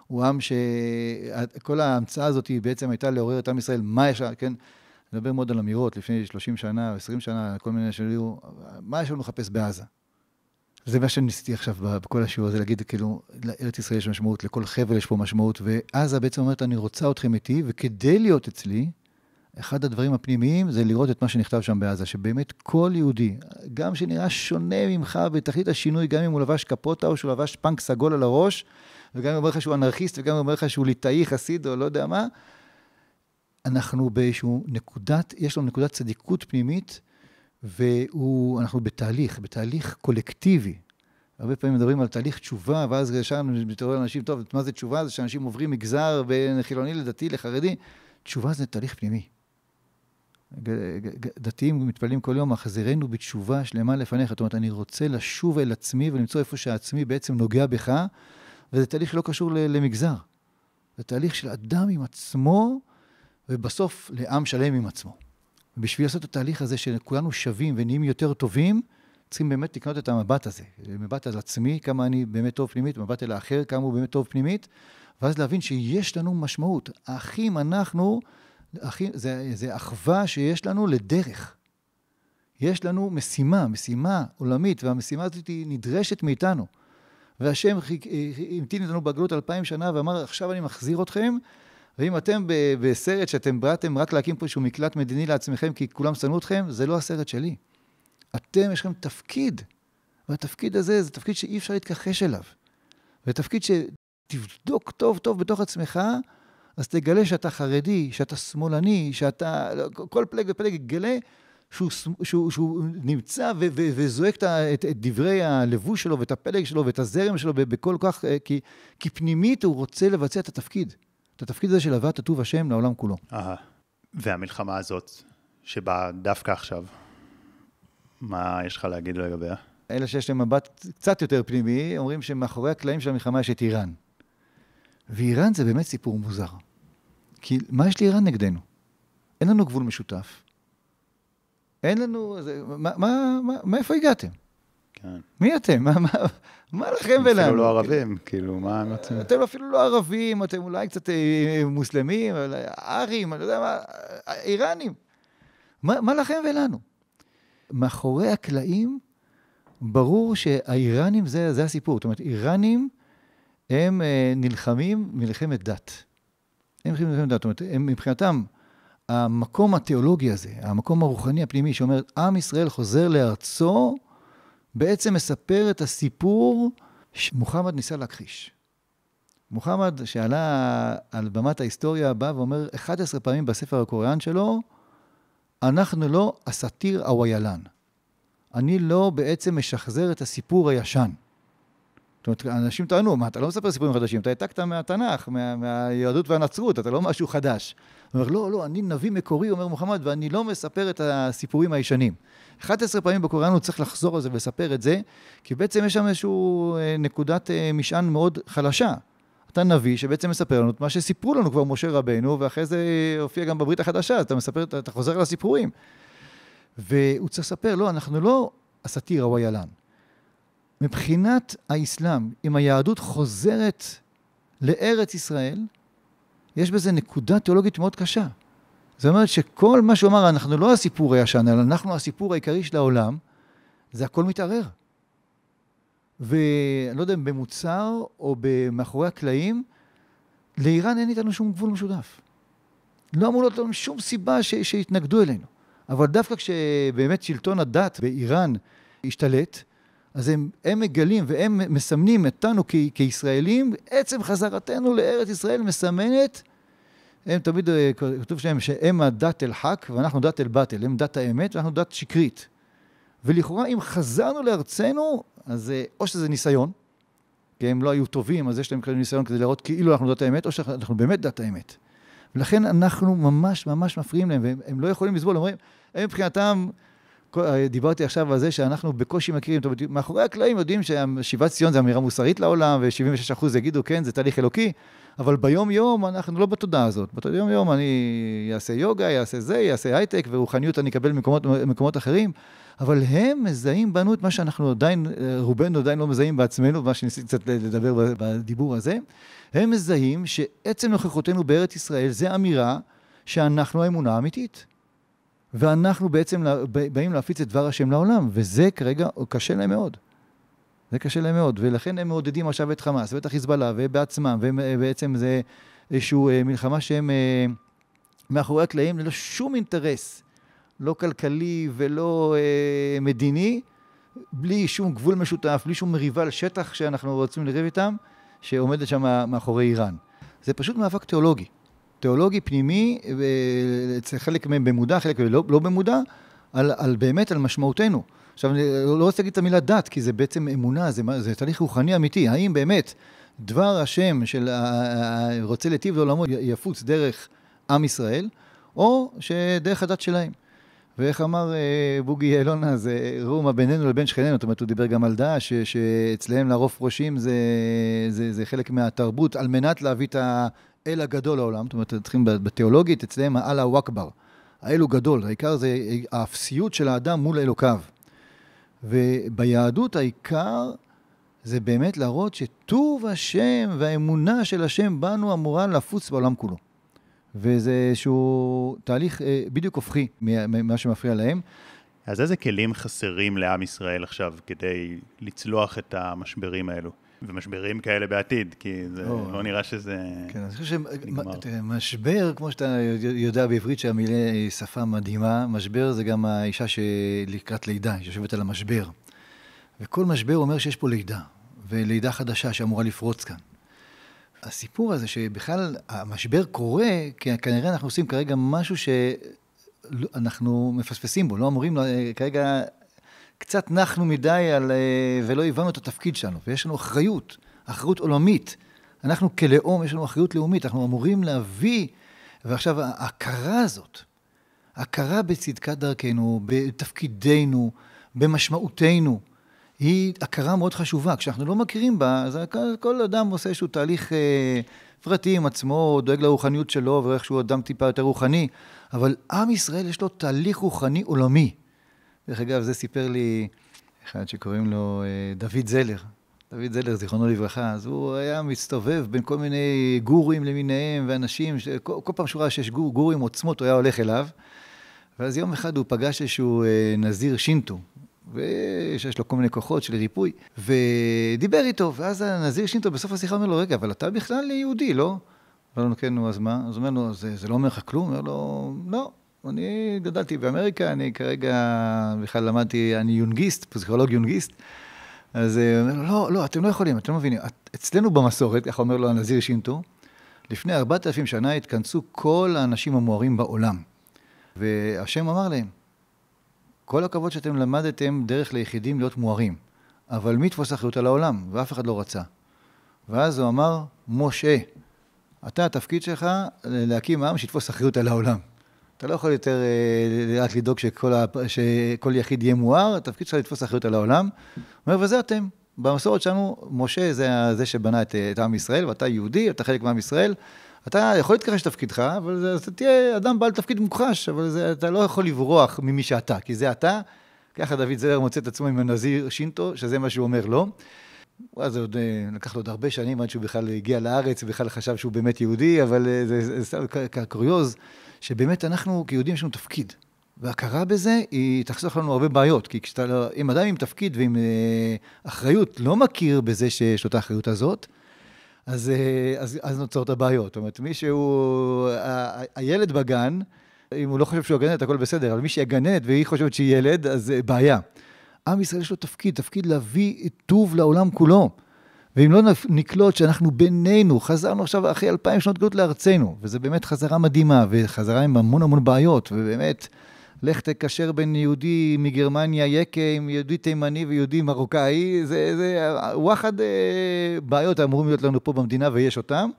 הוא עם שכל ההמצאה הזאת היא בעצם הייתה לעורר את עם ישראל, מה יש, כן? אני מדבר מאוד על אמירות, לפני 30 שנה, 20 שנה, כל מיני שהיו, מה יש לנו לחפש בעזה? זה מה שניסיתי עכשיו בכל השיעור הזה, להגיד, כאילו, לארץ ישראל יש משמעות, לכל חבל יש פה משמעות, ועזה בעצם אומרת, אני רוצה אתכם איתי, וכדי להיות אצלי, אחד הדברים הפנימיים זה לראות את מה שנכתב שם בעזה, שבאמת כל יהודי, גם שנראה שונה ממך בתכלית השינוי, גם אם הוא לבש קפוטה או שהוא לבש פאנק סגול על הראש, וגם אם הוא אומר לך שהוא אנרכיסט, וגם אם הוא אומר לך שהוא ליטאי, חסיד או לא יודע מה, אנחנו באיזשהו נקודת, יש לנו נקודת צדיקות פנימית, ואנחנו בתהליך, בתהליך קולקטיבי. הרבה פעמים מדברים על תהליך תשובה, ואז ישר מתעורר אנשים, טוב, מה זה תשובה? זה שאנשים עוברים מגזר בין חילוני לדתי לחרדי. תשובה זה תהליך פנימי. דתיים מתפללים כל יום, החזירנו בתשובה שלמה לפניך. זאת אומרת, אני רוצה לשוב אל עצמי ולמצוא איפה שהעצמי בעצם נוגע בך, וזה תהליך שלא קשור למגזר. זה תהליך של אדם עם עצמו, ובסוף לעם שלם עם עצמו. ובשביל לעשות את התהליך הזה שכולנו שווים ונהיים יותר טובים, צריכים באמת לקנות את המבט הזה. מבט על עצמי, כמה אני באמת טוב פנימית, מבט אל האחר, כמה הוא באמת טוב פנימית, ואז להבין שיש לנו משמעות. האחים, אנחנו, אחים, זה, זה אחווה שיש לנו לדרך. יש לנו משימה, משימה עולמית, והמשימה הזאת נדרשת מאיתנו. והשם המתין איתנו בגלות אלפיים שנה ואמר, עכשיו אני מחזיר אתכם, ואם אתם בסרט שאתם באתם רק להקים פה איזשהו מקלט מדיני לעצמכם כי כולם שנאו אתכם, זה לא הסרט שלי. אתם, יש לכם תפקיד, והתפקיד הזה זה תפקיד שאי אפשר להתכחש אליו. ותפקיד שתבדוק טוב טוב בתוך עצמך, אז תגלה שאתה חרדי, שאתה שמאלני, שאתה... כל פלג ופלג יגלה שהוא, שהוא, שהוא נמצא ו, ו, וזועק את, את, את דברי הלבוש שלו ואת הפלג שלו ואת הזרם שלו בכל כך, אה, כי, כי פנימית הוא רוצה לבצע את התפקיד. את התפקיד הזה של הבאת הטוב השם לעולם כולו. אה, והמלחמה הזאת, שבאה דווקא עכשיו, מה יש לך להגיד לגביה? אלה שיש להם מבט קצת יותר פנימי, אומרים שמאחורי הקלעים של המלחמה יש את איראן. ואיראן זה באמת סיפור מוזר. כי מה יש לאיראן נגדנו? אין לנו גבול משותף. אין לנו... זה, מה, מה, מה, מאיפה הגעתם? כן. מי אתם? מה, מה, מה לכם ולנו? אפילו לא ערבים, כאילו, מה הם רוצים? אתם אפילו לא ערבים, אתם אולי קצת אה, מוסלמים, ארים, אני לא יודע מה, איראנים. מה, מה לכם ולנו? מאחורי הקלעים, ברור שהאיראנים זה, זה הסיפור. זאת אומרת, איראנים הם אה, נלחמים מלחמת דת. הם נלחמים מלחמת דת. זאת אומרת, הם מבחינתם, המקום התיאולוגי הזה, המקום הרוחני הפנימי שאומר, עם ישראל חוזר לארצו, בעצם מספר את הסיפור שמוחמד ניסה להכחיש. מוחמד, שעלה על במת ההיסטוריה, בא ואומר 11 פעמים בספר הקוריאן שלו, אנחנו לא הסאטיר הוויילן. אני לא בעצם משחזר את הסיפור הישן. זאת אומרת, אנשים טענו, מה, אתה לא מספר סיפורים חדשים, אתה העתקת מהתנ"ך, מה, מהיהדות והנצרות, אתה לא משהו חדש. הוא אומר, לא, לא, אני נביא מקורי, אומר מוחמד, ואני לא מספר את הסיפורים הישנים. 11 פעמים בקוראן הוא צריך לחזור על זה ולספר את זה, כי בעצם יש שם איזושהי אה, נקודת אה, משען מאוד חלשה. אתה נביא שבעצם מספר לנו את מה שסיפרו לנו כבר משה רבנו, ואחרי זה הופיע גם בברית החדשה, אתה מספר, אתה חוזר על הסיפורים. והוא צריך לספר, לא, אנחנו לא הסאטיר הוויילן. מבחינת האסלאם, אם היהדות חוזרת לארץ ישראל, יש בזה נקודה תיאולוגית מאוד קשה. זאת אומרת שכל מה שהוא אמר, אנחנו לא הסיפור הישן, אלא אנחנו הסיפור העיקרי של העולם, זה הכל מתערער. ואני לא יודע אם במוצר או מאחורי הקלעים, לאיראן אין איתנו שום גבול משותף. לא אמור להיות לנו שום סיבה ש- שיתנגדו אלינו. אבל דווקא כשבאמת שלטון הדת באיראן השתלט, אז הם, הם מגלים והם מסמנים אותנו כ- כישראלים, עצם חזרתנו לארץ ישראל מסמנת, הם תמיד, אה, כתוב שם שהם הדת אל חק ואנחנו דת אל באטל, הם דת האמת ואנחנו דת שקרית. ולכאורה אם חזרנו לארצנו, אז אה, או שזה ניסיון, כי הם לא היו טובים, אז יש להם כאלה ניסיון כדי להראות כאילו אנחנו דת האמת, או שאנחנו באמת דת האמת. ולכן אנחנו ממש ממש מפריעים להם, והם לא יכולים לסבול, אומרים, הם מבחינתם, דיברתי עכשיו על זה שאנחנו בקושי מכירים, זאת אומרת, מאחורי הקלעים יודעים ששיבת ציון זה אמירה מוסרית לעולם, ו-76% יגידו כן, זה תהליך אלוקי, אבל ביום-יום אנחנו לא בתודעה הזאת. ביום-יום אני אעשה יוגה, אעשה זה, אעשה הייטק, ורוחניות אני אקבל ממקומות אחרים. אבל הם מזהים בנו את מה שאנחנו עדיין, רובנו עדיין לא מזהים בעצמנו, מה שניסיתי קצת לדבר בדיבור הזה. הם מזהים שעצם נוכחותנו בארץ ישראל זה אמירה שאנחנו האמונה האמיתית. ואנחנו בעצם באים להפיץ את דבר השם לעולם, וזה כרגע קשה להם מאוד. זה קשה להם מאוד, ולכן הם מעודדים עכשיו את חמאס ואת החיזבאללה ובעצמם, ובעצם זה איזושהי אה, מלחמה שהם אה, מאחורי הקלעים ללא שום אינטרס לא כלכלי ולא אה, מדיני, בלי שום גבול משותף, בלי שום מריבה על שטח שאנחנו רוצים לריב איתם, שעומדת שם מאחורי איראן. זה פשוט מאבק תיאולוגי. תיאולוגי פנימי, אצל חלק מהם במודע, חלק לא, לא במודע, על, על באמת, על משמעותנו. עכשיו, אני לא רוצה להגיד את המילה דת, כי זה בעצם אמונה, זה, זה תהליך רוחני אמיתי. האם באמת דבר השם של רוצה להיטיב לעולמו יפוץ דרך עם ישראל, או שדרך הדת שלהם. ואיך אמר אה, בוגי יעלון, אז ראו מה בינינו לבין שכנינו, זאת אומרת, הוא דיבר גם על דעש, שאצלם לערוף ראשים זה, זה, זה חלק מהתרבות, על מנת להביא את האל הגדול לעולם, זאת אומרת, צריכים בתיאולוגית, אצלם האללה אכבר. האל הוא גדול, העיקר זה האפסיות של האדם מול אלוקיו. וביהדות העיקר זה באמת להראות שטוב השם והאמונה של השם בנו אמורה לפוץ בעולם כולו. וזה איזשהו תהליך אה, בדיוק הופכי ממה שמפריע להם. אז איזה כלים חסרים לעם ישראל עכשיו כדי לצלוח את המשברים האלו? ומשברים כאלה בעתיד, כי זה או, לא נראה שזה כן, אני חושב שמשבר, כמו שאתה יודע בעברית שהמילה היא שפה מדהימה, משבר זה גם האישה שלקראת לידה, היא יושבת על המשבר. וכל משבר אומר שיש פה לידה, ולידה חדשה שאמורה לפרוץ כאן. הסיפור הזה שבכלל המשבר קורה, כי כנראה אנחנו עושים כרגע משהו אנחנו מפספסים בו, לא אמורים, כרגע קצת נחנו מדי על, ולא הבנו את התפקיד שלנו, ויש לנו אחריות, אחריות עולמית. אנחנו כלאום, יש לנו אחריות לאומית, אנחנו אמורים להביא, ועכשיו ההכרה הזאת, הכרה בצדקת דרכנו, בתפקידנו, במשמעותנו, היא הכרה מאוד חשובה. כשאנחנו לא מכירים בה, אז כל אדם עושה איזשהו תהליך אה, פרטי עם עצמו, דואג לרוחניות שלו, ואיכשהו אדם טיפה יותר רוחני, אבל עם ישראל יש לו תהליך רוחני עולמי. דרך אגב, זה סיפר לי אחד שקוראים לו אה, דוד זלר. דוד זלר, זיכרונו לברכה, אז הוא היה מסתובב בין כל מיני גורים למיניהם ואנשים, כל, כל פעם שהוא ראה שיש גור, גורים עוצמות, הוא היה הולך אליו. ואז יום אחד הוא פגש איזשהו אה, נזיר שינטו, ושיש לו כל מיני כוחות של ריפוי, ודיבר איתו, ואז הנזיר שינטו בסוף השיחה אומר לו, רגע, אבל אתה בכלל יהודי, לא? אמר לו, כן, נו, אז מה? אז הוא אומר לו, זה, זה לא אומר לך כלום? אומר לו, לא, אני גדלתי באמריקה, אני כרגע בכלל למדתי, אני יונגיסט, פסיכולוג יונגיסט. אז הוא אומר לו, לא, לא, אתם לא יכולים, אתם לא מבינים. אצלנו במסורת, ככה אומר לו הנזיר שינטו, לפני ארבעת אלפים שנה התכנסו כל האנשים המוארים בעולם. והשם אמר להם, כל הכבוד שאתם למדתם דרך ליחידים להיות מוארים, אבל מי יתפוס אחריות על העולם? ואף אחד לא רצה. ואז הוא אמר, משה, אתה, התפקיד שלך להקים עם שיתפוס אחריות על העולם. אתה לא יכול יותר אה, רק לדאוג שכל, ה... שכל יחיד יהיה מואר, התפקיד שלך לתפוס אחריות על העולם. הוא אומר, וזה אתם. במסורת שלנו, משה זה זה שבנה את, את עם ישראל, ואתה יהודי, אתה חלק מעם ישראל. אתה יכול להתכחש לתפקידך, אבל זה, אתה תהיה אדם בעל תפקיד מוכחש, אבל זה, אתה לא יכול לברוח ממי שאתה, כי זה אתה. ככה דוד זלר מוצא את עצמו עם הנזיר שינטו, שזה מה שהוא אומר לו. אז עוד אה, לקח לו עוד הרבה שנים עד שהוא בכלל הגיע לארץ, ובכלל חשב שהוא באמת יהודי, אבל אה, זה סתם קוריוז, שבאמת אנחנו כיהודים יש לנו תפקיד. והכרה בזה, היא תחסוך לנו הרבה בעיות. כי כשאתה, לא, אם אדם עם תפקיד ועם אה, אחריות לא מכיר בזה שיש לו את האחריות הזאת, אז, אה, אז, אז נוצרות הבעיות. זאת אומרת, מי שהוא, הילד בגן, אם הוא לא חושב שהוא הגננת, הכל בסדר, אבל מי שהיא הגננת והיא חושבת שהיא ילד, אז זה בעיה. עם ישראל יש לו תפקיד, תפקיד להביא טוב לעולם כולו. ואם לא נקלוט שאנחנו בינינו, חזרנו עכשיו אחרי אלפיים שנות גלות לארצנו, וזו באמת חזרה מדהימה, וחזרה עם המון המון בעיות, ובאמת, לך תקשר בין יהודי מגרמניה יקה עם יהודי תימני ויהודי מרוקאי, זה, זה וואחד אה, בעיות אמורים להיות לנו פה במדינה ויש אותם,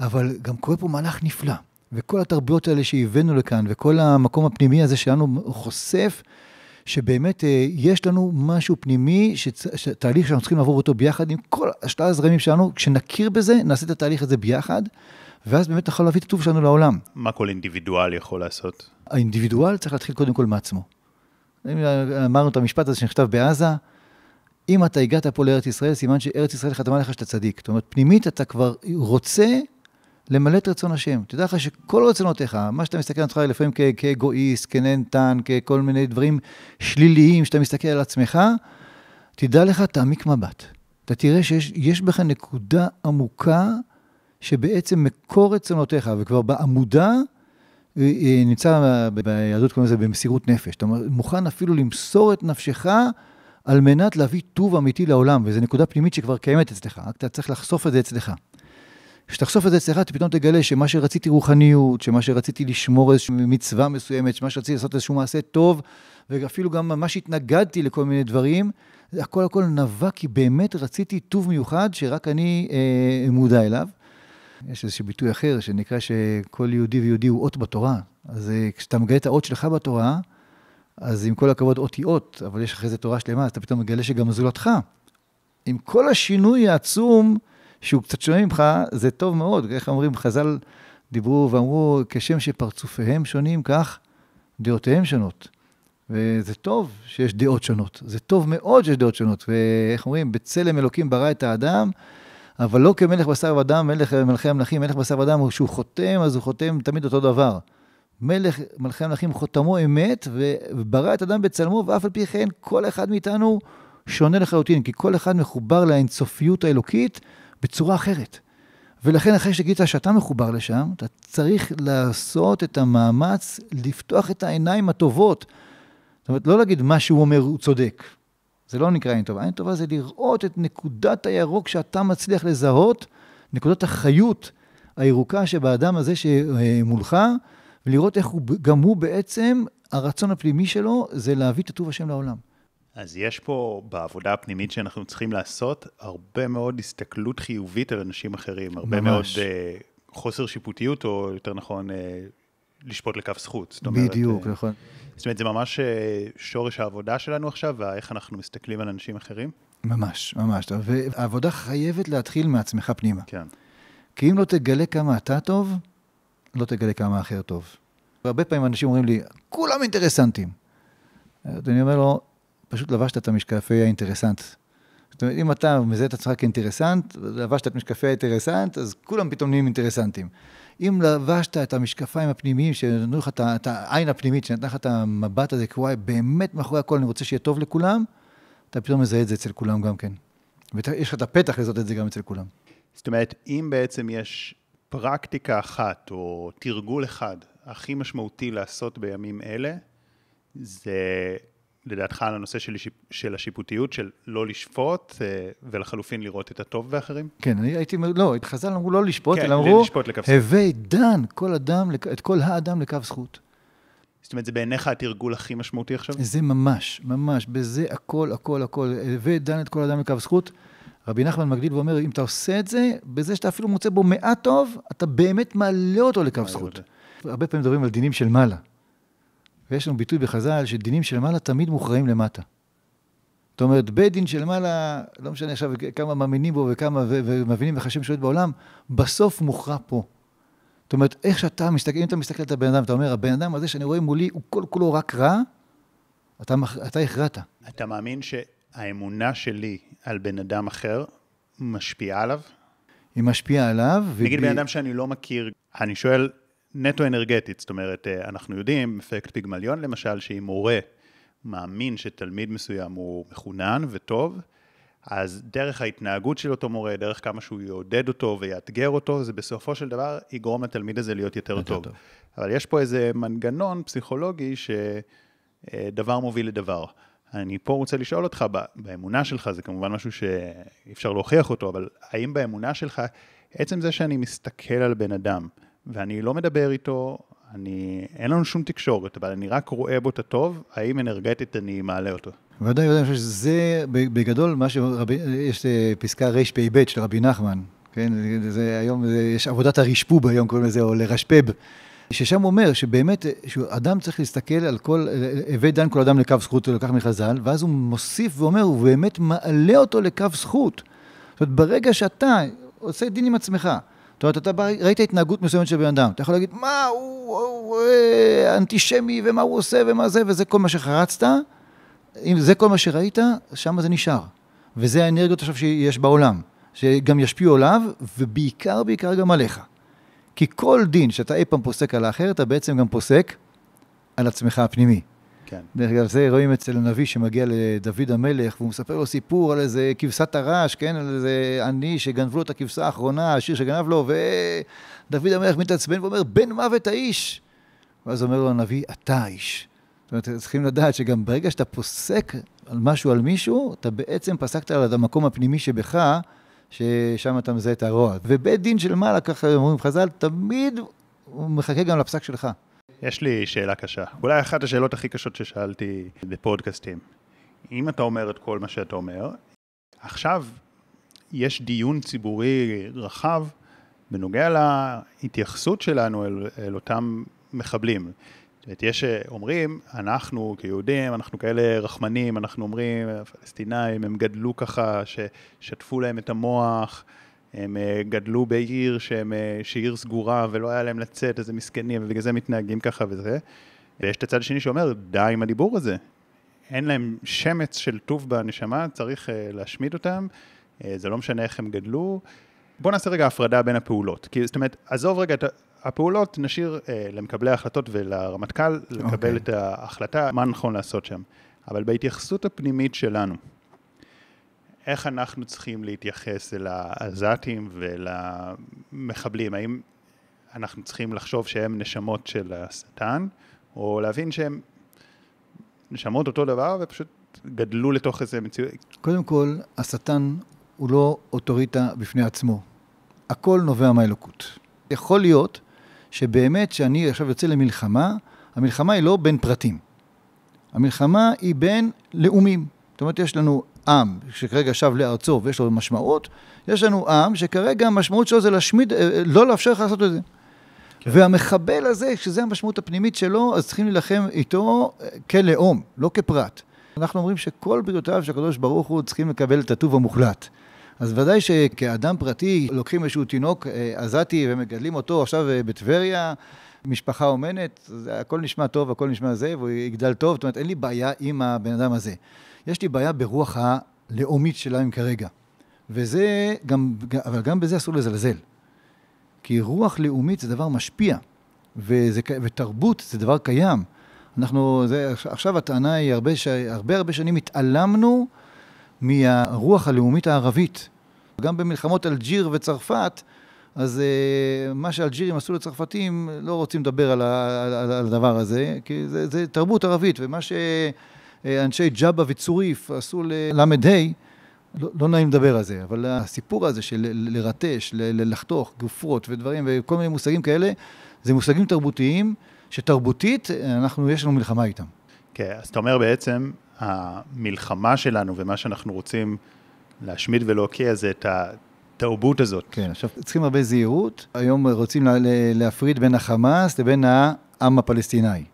אבל גם קורה פה מהלך נפלא, וכל התרבויות האלה שהבאנו לכאן, וכל המקום הפנימי הזה שלנו חושף שבאמת אה, יש לנו משהו פנימי. תהליך שאנחנו צריכים לעבור אותו ביחד עם כל השלל הזרמים שלנו, כשנכיר בזה, נעשה את התהליך הזה ביחד, ואז באמת נוכל להביא את הטוב שלנו לעולם. מה כל אינדיבידואל יכול לעשות? האינדיבידואל צריך להתחיל קודם כל מעצמו. אמרנו את המשפט הזה שנכתב בעזה, אם אתה הגעת פה לארץ ישראל, סימן שארץ ישראל חתמה לך שאתה צדיק. זאת אומרת, פנימית אתה כבר רוצה למלא את רצון השם. תדע לך שכל רצונותיך, מה שאתה מסתכל על עצמך לפעמים כאגואיסט, כנהנתן, ככל מיני דברים שליליים, שאתה מסתכל על עצמך, תדע לך, תעמיק מבט. אתה תראה שיש בך נקודה עמוקה שבעצם מקור רצונותיך, וכבר בעמודה, נמצא ביהדות קוראים לזה במסירות נפש. אתה מוכן אפילו למסור את נפשך על מנת להביא טוב אמיתי לעולם, וזו נקודה פנימית שכבר קיימת אצלך, רק אתה צריך לחשוף את זה אצלך. כשתחשוף את זה אצלך, אתה פתאום תגלה שמה שרציתי רוחניות, שמה שרציתי לשמור איזושהי מצווה מסוימת, שמה שרציתי לעשות איזשהו מעשה טוב, ואפילו גם ממש התנגדתי לכל מיני דברים, הכל הכל נבע כי באמת רציתי טוב מיוחד שרק אני אה, מודע אליו. יש איזשהו ביטוי אחר שנקרא שכל יהודי ויהודי הוא אות בתורה. אז אה, כשאתה מגלה את האות שלך בתורה, אז עם כל הכבוד אות היא אות, אבל יש אחרי זה תורה שלמה, אז אתה פתאום מגלה שגם זולתך. עם כל השינוי העצום, שהוא קצת שונה ממך, זה טוב מאוד. איך אומרים, חז"ל דיברו ואמרו, כשם שפרצופיהם שונים, כך דעותיהם שונות. וזה טוב שיש דעות שונות. זה טוב מאוד שיש דעות שונות. ואיך אומרים, בצלם אלוקים ברא את האדם, אבל לא כמלך בשר ודם, מלך מלכי המלכים, מלך בשר ודם, כשהוא חותם, אז הוא חותם תמיד אותו דבר. מלך מלכי המלכים חותמו אמת, וברא את אדם בצלמו, ואף על פי כן כל אחד מאיתנו שונה לחלוטין, כי כל אחד מחובר לאינסופיות האלוקית, בצורה אחרת. ולכן אחרי שגילית שאתה מחובר לשם, אתה צריך לעשות את המאמץ לפתוח את העיניים הטובות. זאת אומרת, לא להגיד מה שהוא אומר הוא צודק. זה לא נקרא עין טובה. עין טובה זה לראות את נקודת הירוק שאתה מצליח לזהות, נקודת החיות הירוקה שבאדם הזה שמולך, ולראות איך הוא, גם הוא בעצם, הרצון הפנימי שלו זה להביא את הטוב השם לעולם. אז יש פה, בעבודה הפנימית שאנחנו צריכים לעשות, הרבה מאוד הסתכלות חיובית על אנשים אחרים, הרבה ממש. מאוד uh, חוסר שיפוטיות, או יותר נכון, uh, לשפוט לכף זכות. זאת אומרת, בדיוק, אה, נכון. זאת אומרת, זה ממש אה, שורש העבודה שלנו עכשיו, ואיך אנחנו מסתכלים על אנשים אחרים. ממש, ממש. והעבודה חייבת להתחיל מעצמך פנימה. כן. כי אם לא תגלה כמה אתה טוב, לא תגלה כמה האחר טוב. הרבה פעמים אנשים אומרים לי, כולם אינטרסנטים. אז אני אומר לו, פשוט לבשת את המשקפי האינטרסנט. זאת אומרת, אם אתה מזהה את עצמך כאינטרסנט, לבשת את משקפי האינטרסנט, אז כולם פתאום נהיים אינטרסנטים. אם לבשת את המשקפיים הפנימיים, שנתנו לך את את העין הפנימית, שנתנה לך את המבט הזה, כי באמת מאחורי הכל אני רוצה שיהיה טוב לכולם, אתה פתאום מזהה את זה אצל כולם גם כן. ויש לך את הפתח לזהות את זה גם אצל כולם. זאת אומרת, אם בעצם יש פרקטיקה אחת, או תרגול אחד, הכי משמעותי לעשות בימים אלה, זה לדעתך על הנושא של. של השיפוטיות, של לא לשפוט, אה, ולחלופין לראות את הטוב באחרים? כן, אני הייתי, לא, חז"ל אמרו לא לשפוט, כן, אלא אמרו. הווי דן כל אדם, את כל האדם לכף זכות. זאת אומרת, זה בעיניך התרגול הכי משמעותי עכשיו? זה ממש, ממש, בזה הכל, הכל, הכל, הווי דן את כל אדם לכף זכות. רבי נחמן מגדיל ואומר, אם אתה עושה את זה, בזה שאתה אפילו מוצא בו מעט טוב, אתה באמת מעלה אותו מעלה זכות. הרבה פעמים מדברים על דינים של מעלה. ויש לנו ביטוי בחז"ל שדינים של מעלה תמיד מוכרעים למטה. זאת אומרת, בית דין של מעלה, לא משנה עכשיו כמה מאמינים בו וכמה ומבינים איך השם שולט בעולם, בסוף מוכרע פה. זאת אומרת, איך שאתה מסתכל, אם אתה מסתכל על הבן אדם, אתה אומר, הבן אדם הזה שאני רואה מולי, הוא כל כולו רק רע, אתה, אתה הכרעת. אתה מאמין שהאמונה שלי על בן אדם אחר משפיעה עליו? היא משפיעה עליו. נגיד ובלי- בן אדם שאני לא מכיר, אני שואל נטו אנרגטית, זאת אומרת, אה, אנחנו יודעים, אפקט פיגמליון למשל, שאם מורה מאמין שתלמיד מסוים הוא מחונן וטוב, אז דרך ההתנהגות של אותו מורה, דרך כמה שהוא יעודד אותו ויאתגר אותו, זה בסופו של דבר יגרום לתלמיד הזה להיות יותר, יותר טוב. טוב. אבל יש פה איזה מנגנון פסיכולוגי שדבר מוביל לדבר. אני פה רוצה לשאול אותך, באמונה שלך, זה כמובן משהו שאי אפשר להוכיח אותו, אבל האם באמונה שלך, עצם זה שאני מסתכל על בן אדם, ואני לא מדבר איתו, אני, אין לנו שום תקשורת, אבל אני רק רואה בו את הטוב, האם אנרגטית אני מעלה אותו? ודאי, ודאי, אני חושב שזה בגדול מה שרבי, יש אה, פסקה רפ"ב של רבי נחמן, כן, זה היום, זה, יש עבודת הרשפוב היום קוראים לזה, או לרשפב, ששם אומר שבאמת, אה, שאדם צריך להסתכל על כל, אה, הווי דן כל אדם לקו זכות, הוא לקח מחז"ל, ואז הוא מוסיף ואומר, הוא באמת מעלה אותו לקו זכות. זאת אומרת, ברגע שאתה עושה דין עם עצמך, זאת אומרת, אתה ראית התנהגות מסוימת של בן אדם, אתה יכול להגיד, מה, הוא, הוא אה, אנטישמי, ומה הוא עושה, ומה זה, וזה כל מה שחרצת, אם זה כל מה שראית, שם זה נשאר. וזה האנרגיות עכשיו שיש בעולם, שגם ישפיעו עליו, ובעיקר, בעיקר גם עליך. כי כל דין שאתה אי פעם פוסק על האחר, אתה בעצם גם פוסק על עצמך הפנימי. כן. דרך אגב, זה רואים אצל הנביא שמגיע לדוד המלך, והוא מספר לו סיפור על איזה כבשת הרש, כן? על איזה עני שגנבו לו את הכבשה האחרונה, השיר שגנב לו, ודוד המלך מתעצבן ואומר, בן מוות האיש. ואז אומר לו הנביא, אתה האיש. זאת אומרת, צריכים לדעת שגם ברגע שאתה פוסק על משהו על מישהו, אתה בעצם פסקת על המקום הפנימי שבך, ששם אתה מזהה את הרוע. ובית דין של מעלה, ככה אומרים חז"ל, תמיד הוא מחכה גם לפסק שלך. יש לי שאלה קשה. אולי אחת השאלות הכי קשות ששאלתי בפודקאסטים. אם אתה אומר את כל מה שאתה אומר, עכשיו יש דיון ציבורי רחב בנוגע להתייחסות שלנו אל, אל אותם מחבלים. יש שאומרים, אנחנו כיהודים, אנחנו כאלה רחמנים, אנחנו אומרים, הפלסטינאים, הם גדלו ככה, ששטפו להם את המוח, הם אה, גדלו בעיר שהם, אה, שעיר סגורה ולא היה להם לצאת, איזה מסכנים, ובגלל זה מתנהגים ככה וזה. ויש את הצד השני שאומר, די עם הדיבור הזה. אין להם שמץ של טוב בנשמה, צריך uh, להשמיד אותם, זה לא משנה איך הם גדלו. בואו נעשה רגע הפרדה בין הפעולות. כי זאת אומרת, עזוב רגע את הפעולות, נשאיר uh, למקבלי ההחלטות ולרמטכ"ל לקבל אוקיי. את ההחלטה, מה נכון לעשות שם. אבל בהתייחסות הפנימית שלנו, איך אנחנו צריכים להתייחס אל העזתים ואל המחבלים? האם אנחנו צריכים לחשוב שהם נשמות של השטן, או להבין שהם נשמות אותו דבר ופשוט גדלו לתוך איזה מציאות? קודם כל, השטן הוא לא אוטוריטה בפני עצמו. הכל נובע מהאלוקות. יכול להיות שבאמת, כשאני עכשיו יוצא למלחמה, המלחמה היא לא בין פרטים. המלחמה היא בין לאומים. זאת אומרת, יש לנו עם שכרגע שב לארצו ויש לו משמעות, יש לנו עם שכרגע המשמעות שלו זה להשמיד, אה, לא לאפשר לך לעשות את זה. כן. והמחבל הזה, שזה המשמעות הפנימית שלו, אז צריכים להילחם איתו אה, כלאום, לא כפרט. אנחנו אומרים שכל בריאותיו של הקדוש ברוך הוא צריכים לקבל את הטוב המוחלט. אז ודאי שכאדם פרטי לוקחים איזשהו תינוק אה, עזתי ומגדלים אותו עכשיו בטבריה, משפחה אומנת, הכל נשמע טוב, הכל נשמע זה, והוא יגדל טוב, זאת אומרת, אין לי בעיה עם הבן אדם הזה. יש לי בעיה ברוח הלאומית שלהם כרגע. וזה גם, אבל גם בזה אסור לזלזל. כי רוח לאומית זה דבר משפיע, וזה, ותרבות זה דבר קיים. אנחנו, זה, עכשיו הטענה היא, הרבה, הרבה הרבה שנים התעלמנו מהרוח הלאומית הערבית. גם במלחמות אלג'יר וצרפת, אז uh, מה שאלג'ירים עשו לצרפתים, לא רוצים לדבר על, על, על, על הדבר הזה, כי זה, זה תרבות ערבית, ומה שאנשי ג'אבה וצוריף עשו לל"ה, לא, לא נעים לדבר על זה, אבל הסיפור הזה של לרטש, לחתוך, גופרות ודברים, וכל מיני מושגים כאלה, זה מושגים תרבותיים, שתרבותית, אנחנו, יש לנו מלחמה איתם. כן, אז אתה אומר בעצם, המלחמה שלנו ומה שאנחנו רוצים להשמיד ולהוקיע זה את התרבות הזאת. כן, עכשיו צריכים הרבה זהירות. היום רוצים להפריד בין החמאס לבין העם הפלסטיני.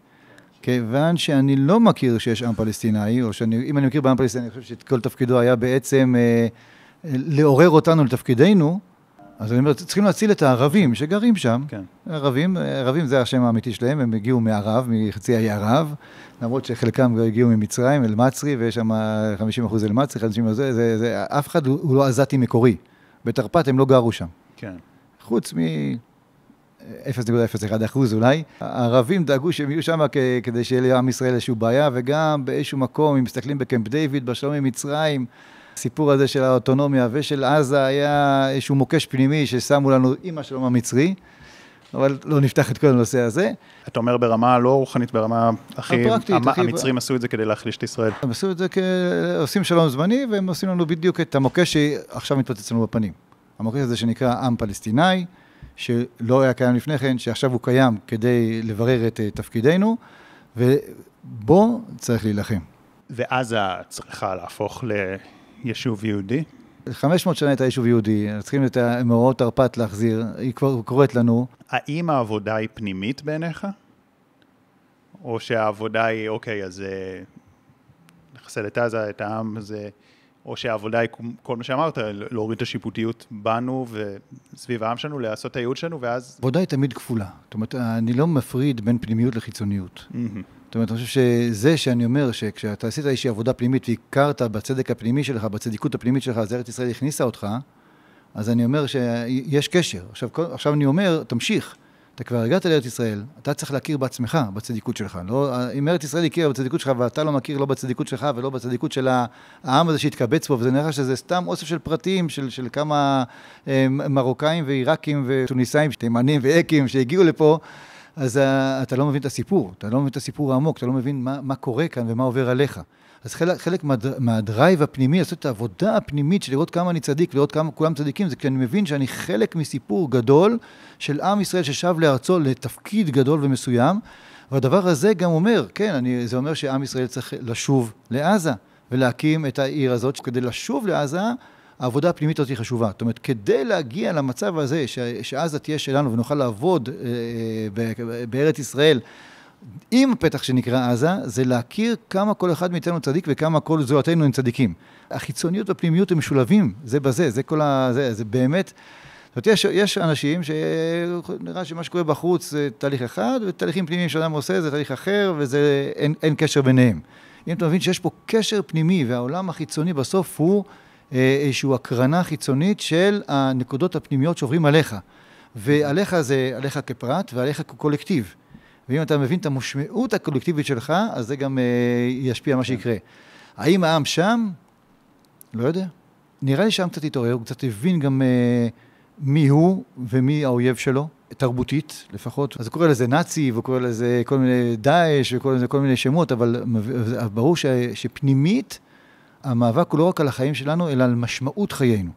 כיוון שאני לא מכיר שיש עם פלסטיני, או שאם אני מכיר בעם פלסטיני, אני חושב שכל תפקידו היה בעצם אה, לעורר אותנו לתפקידנו, אז אני אומר, צריכים להציל את הערבים שגרים שם. כן. ערבים, ערבים זה השם האמיתי שלהם, הם הגיעו מערב, מחצי האי ערב, למרות שחלקם הגיעו ממצרים, אל-מצרי, ויש שם 50 אחוז אל-מצרי, 50 אחוז, זה, זה, זה, אף אחד הוא לא עזתי מקורי. בתרפ"ט הם לא גרו שם. כן. חוץ מ... 0.01 אחוז אולי. הערבים דאגו שהם יהיו שם כדי שיהיה לעם ישראל איזושהי בעיה, וגם באיזשהו מקום, אם מסתכלים בקמפ דיוויד, בשלום עם מצרים, הסיפור הזה של האוטונומיה ושל עזה היה איזשהו מוקש פנימי ששמו לנו עם השלום המצרי. אבל לא נפתח את כל הנושא הזה. אתה אומר ברמה לא רוחנית, ברמה הכי... הפרקטית. המ... הכי... המצרים עשו את זה כדי להחליש את ישראל. הם עשו את זה כ... עושים שלום זמני, והם עושים לנו בדיוק את המוקש שעכשיו מתפוצץ לנו בפנים. המוקש הזה שנקרא עם פלסטיני, שלא היה קיים לפני כן, שעכשיו הוא קיים כדי לברר את אה, תפקידנו, ובו צריך להילחם. ועזה צריכה להפוך ליישוב יהודי? 500 שנה הייתה יישוב יהודי, צריכים את מאורעות תרפ"ט להחזיר, היא כבר קוראת לנו. האם העבודה היא פנימית בעיניך? או שהעבודה היא, אוקיי, אז אה, נחסל את עזה, את העם, זה... או שהעבודה היא כל מה שאמרת, להוריד את השיפוטיות בנו וסביב העם שלנו, לעשות את הייעוד שלנו, ואז... עבודה היא תמיד כפולה. זאת אומרת, אני לא מפריד בין פנימיות לחיצוניות. Mm-hmm. זאת אומרת, אני חושב שזה שאני אומר שכשאתה עשית איזושהי עבודה פנימית והכרת בצדק הפנימי שלך, בצדיקות הפנימית שלך, אז ארץ ישראל הכניסה אותך, אז אני אומר שיש קשר. עכשיו, עכשיו אני אומר, תמשיך. אתה כבר הגעת לארץ ישראל, אתה צריך להכיר בעצמך, בצדיקות שלך. לא, אם ארץ ישראל הכירה בצדיקות שלך ואתה לא מכיר לא בצדיקות שלך ולא בצדיקות של העם הזה שהתקבץ פה, וזה נראה שזה סתם אוסף של פרטים של, של כמה אה, מרוקאים ועיראקים וטוניסאים, תימנים ואקים שהגיעו לפה, אז uh, אתה לא מבין את הסיפור, אתה לא מבין את הסיפור העמוק, אתה לא מבין מה, מה קורה כאן ומה עובר עליך. אז חלק, חלק מה, מהדרייב הפנימי, לעשות את העבודה הפנימית של לראות כמה אני צדיק ולראות כמה כולם צדיקים, זה כי אני מבין שאני חלק מסיפור גדול של עם ישראל ששב לארצו לתפקיד גדול ומסוים, והדבר הזה גם אומר, כן, אני, זה אומר שעם ישראל צריך לשוב לעזה ולהקים את העיר הזאת, כדי לשוב לעזה, העבודה הפנימית הזאת היא חשובה. זאת אומרת, כדי להגיע למצב הזה, ש, שעזה תהיה שלנו ונוכל לעבוד אה, אה בארץ ישראל, עם הפתח שנקרא עזה, זה להכיר כמה כל אחד מאיתנו צדיק וכמה כל זולתנו הם צדיקים. החיצוניות והפנימיות הם משולבים, זה בזה, זה כל ה... זה, זה באמת... זאת אומרת, יש, יש אנשים שנראה שמה שקורה בחוץ זה תהליך אחד, ותהליכים פנימיים שאדם עושה זה תהליך אחר, ואין קשר ביניהם. אם אתה מבין שיש פה קשר פנימי, והעולם החיצוני בסוף הוא אה, איזושהי הקרנה חיצונית של הנקודות הפנימיות שעוברים עליך. ועליך זה עליך כפרט ועליך כקולקטיב. ואם אתה מבין את המשמעות הקולקטיבית שלך, אז זה גם uh, ישפיע על מה כן. שיקרה. האם העם שם? לא יודע. נראה לי שהעם קצת התעורר, הוא קצת הבין גם uh, מי הוא ומי האויב שלו, תרבותית לפחות. אז הוא קורא לזה נאצי, והוא קורא לזה כל מיני דאעש, וקורא לזה כל מיני שמות, אבל ברור ש, שפנימית, המאבק הוא לא רק על החיים שלנו, אלא על משמעות חיינו.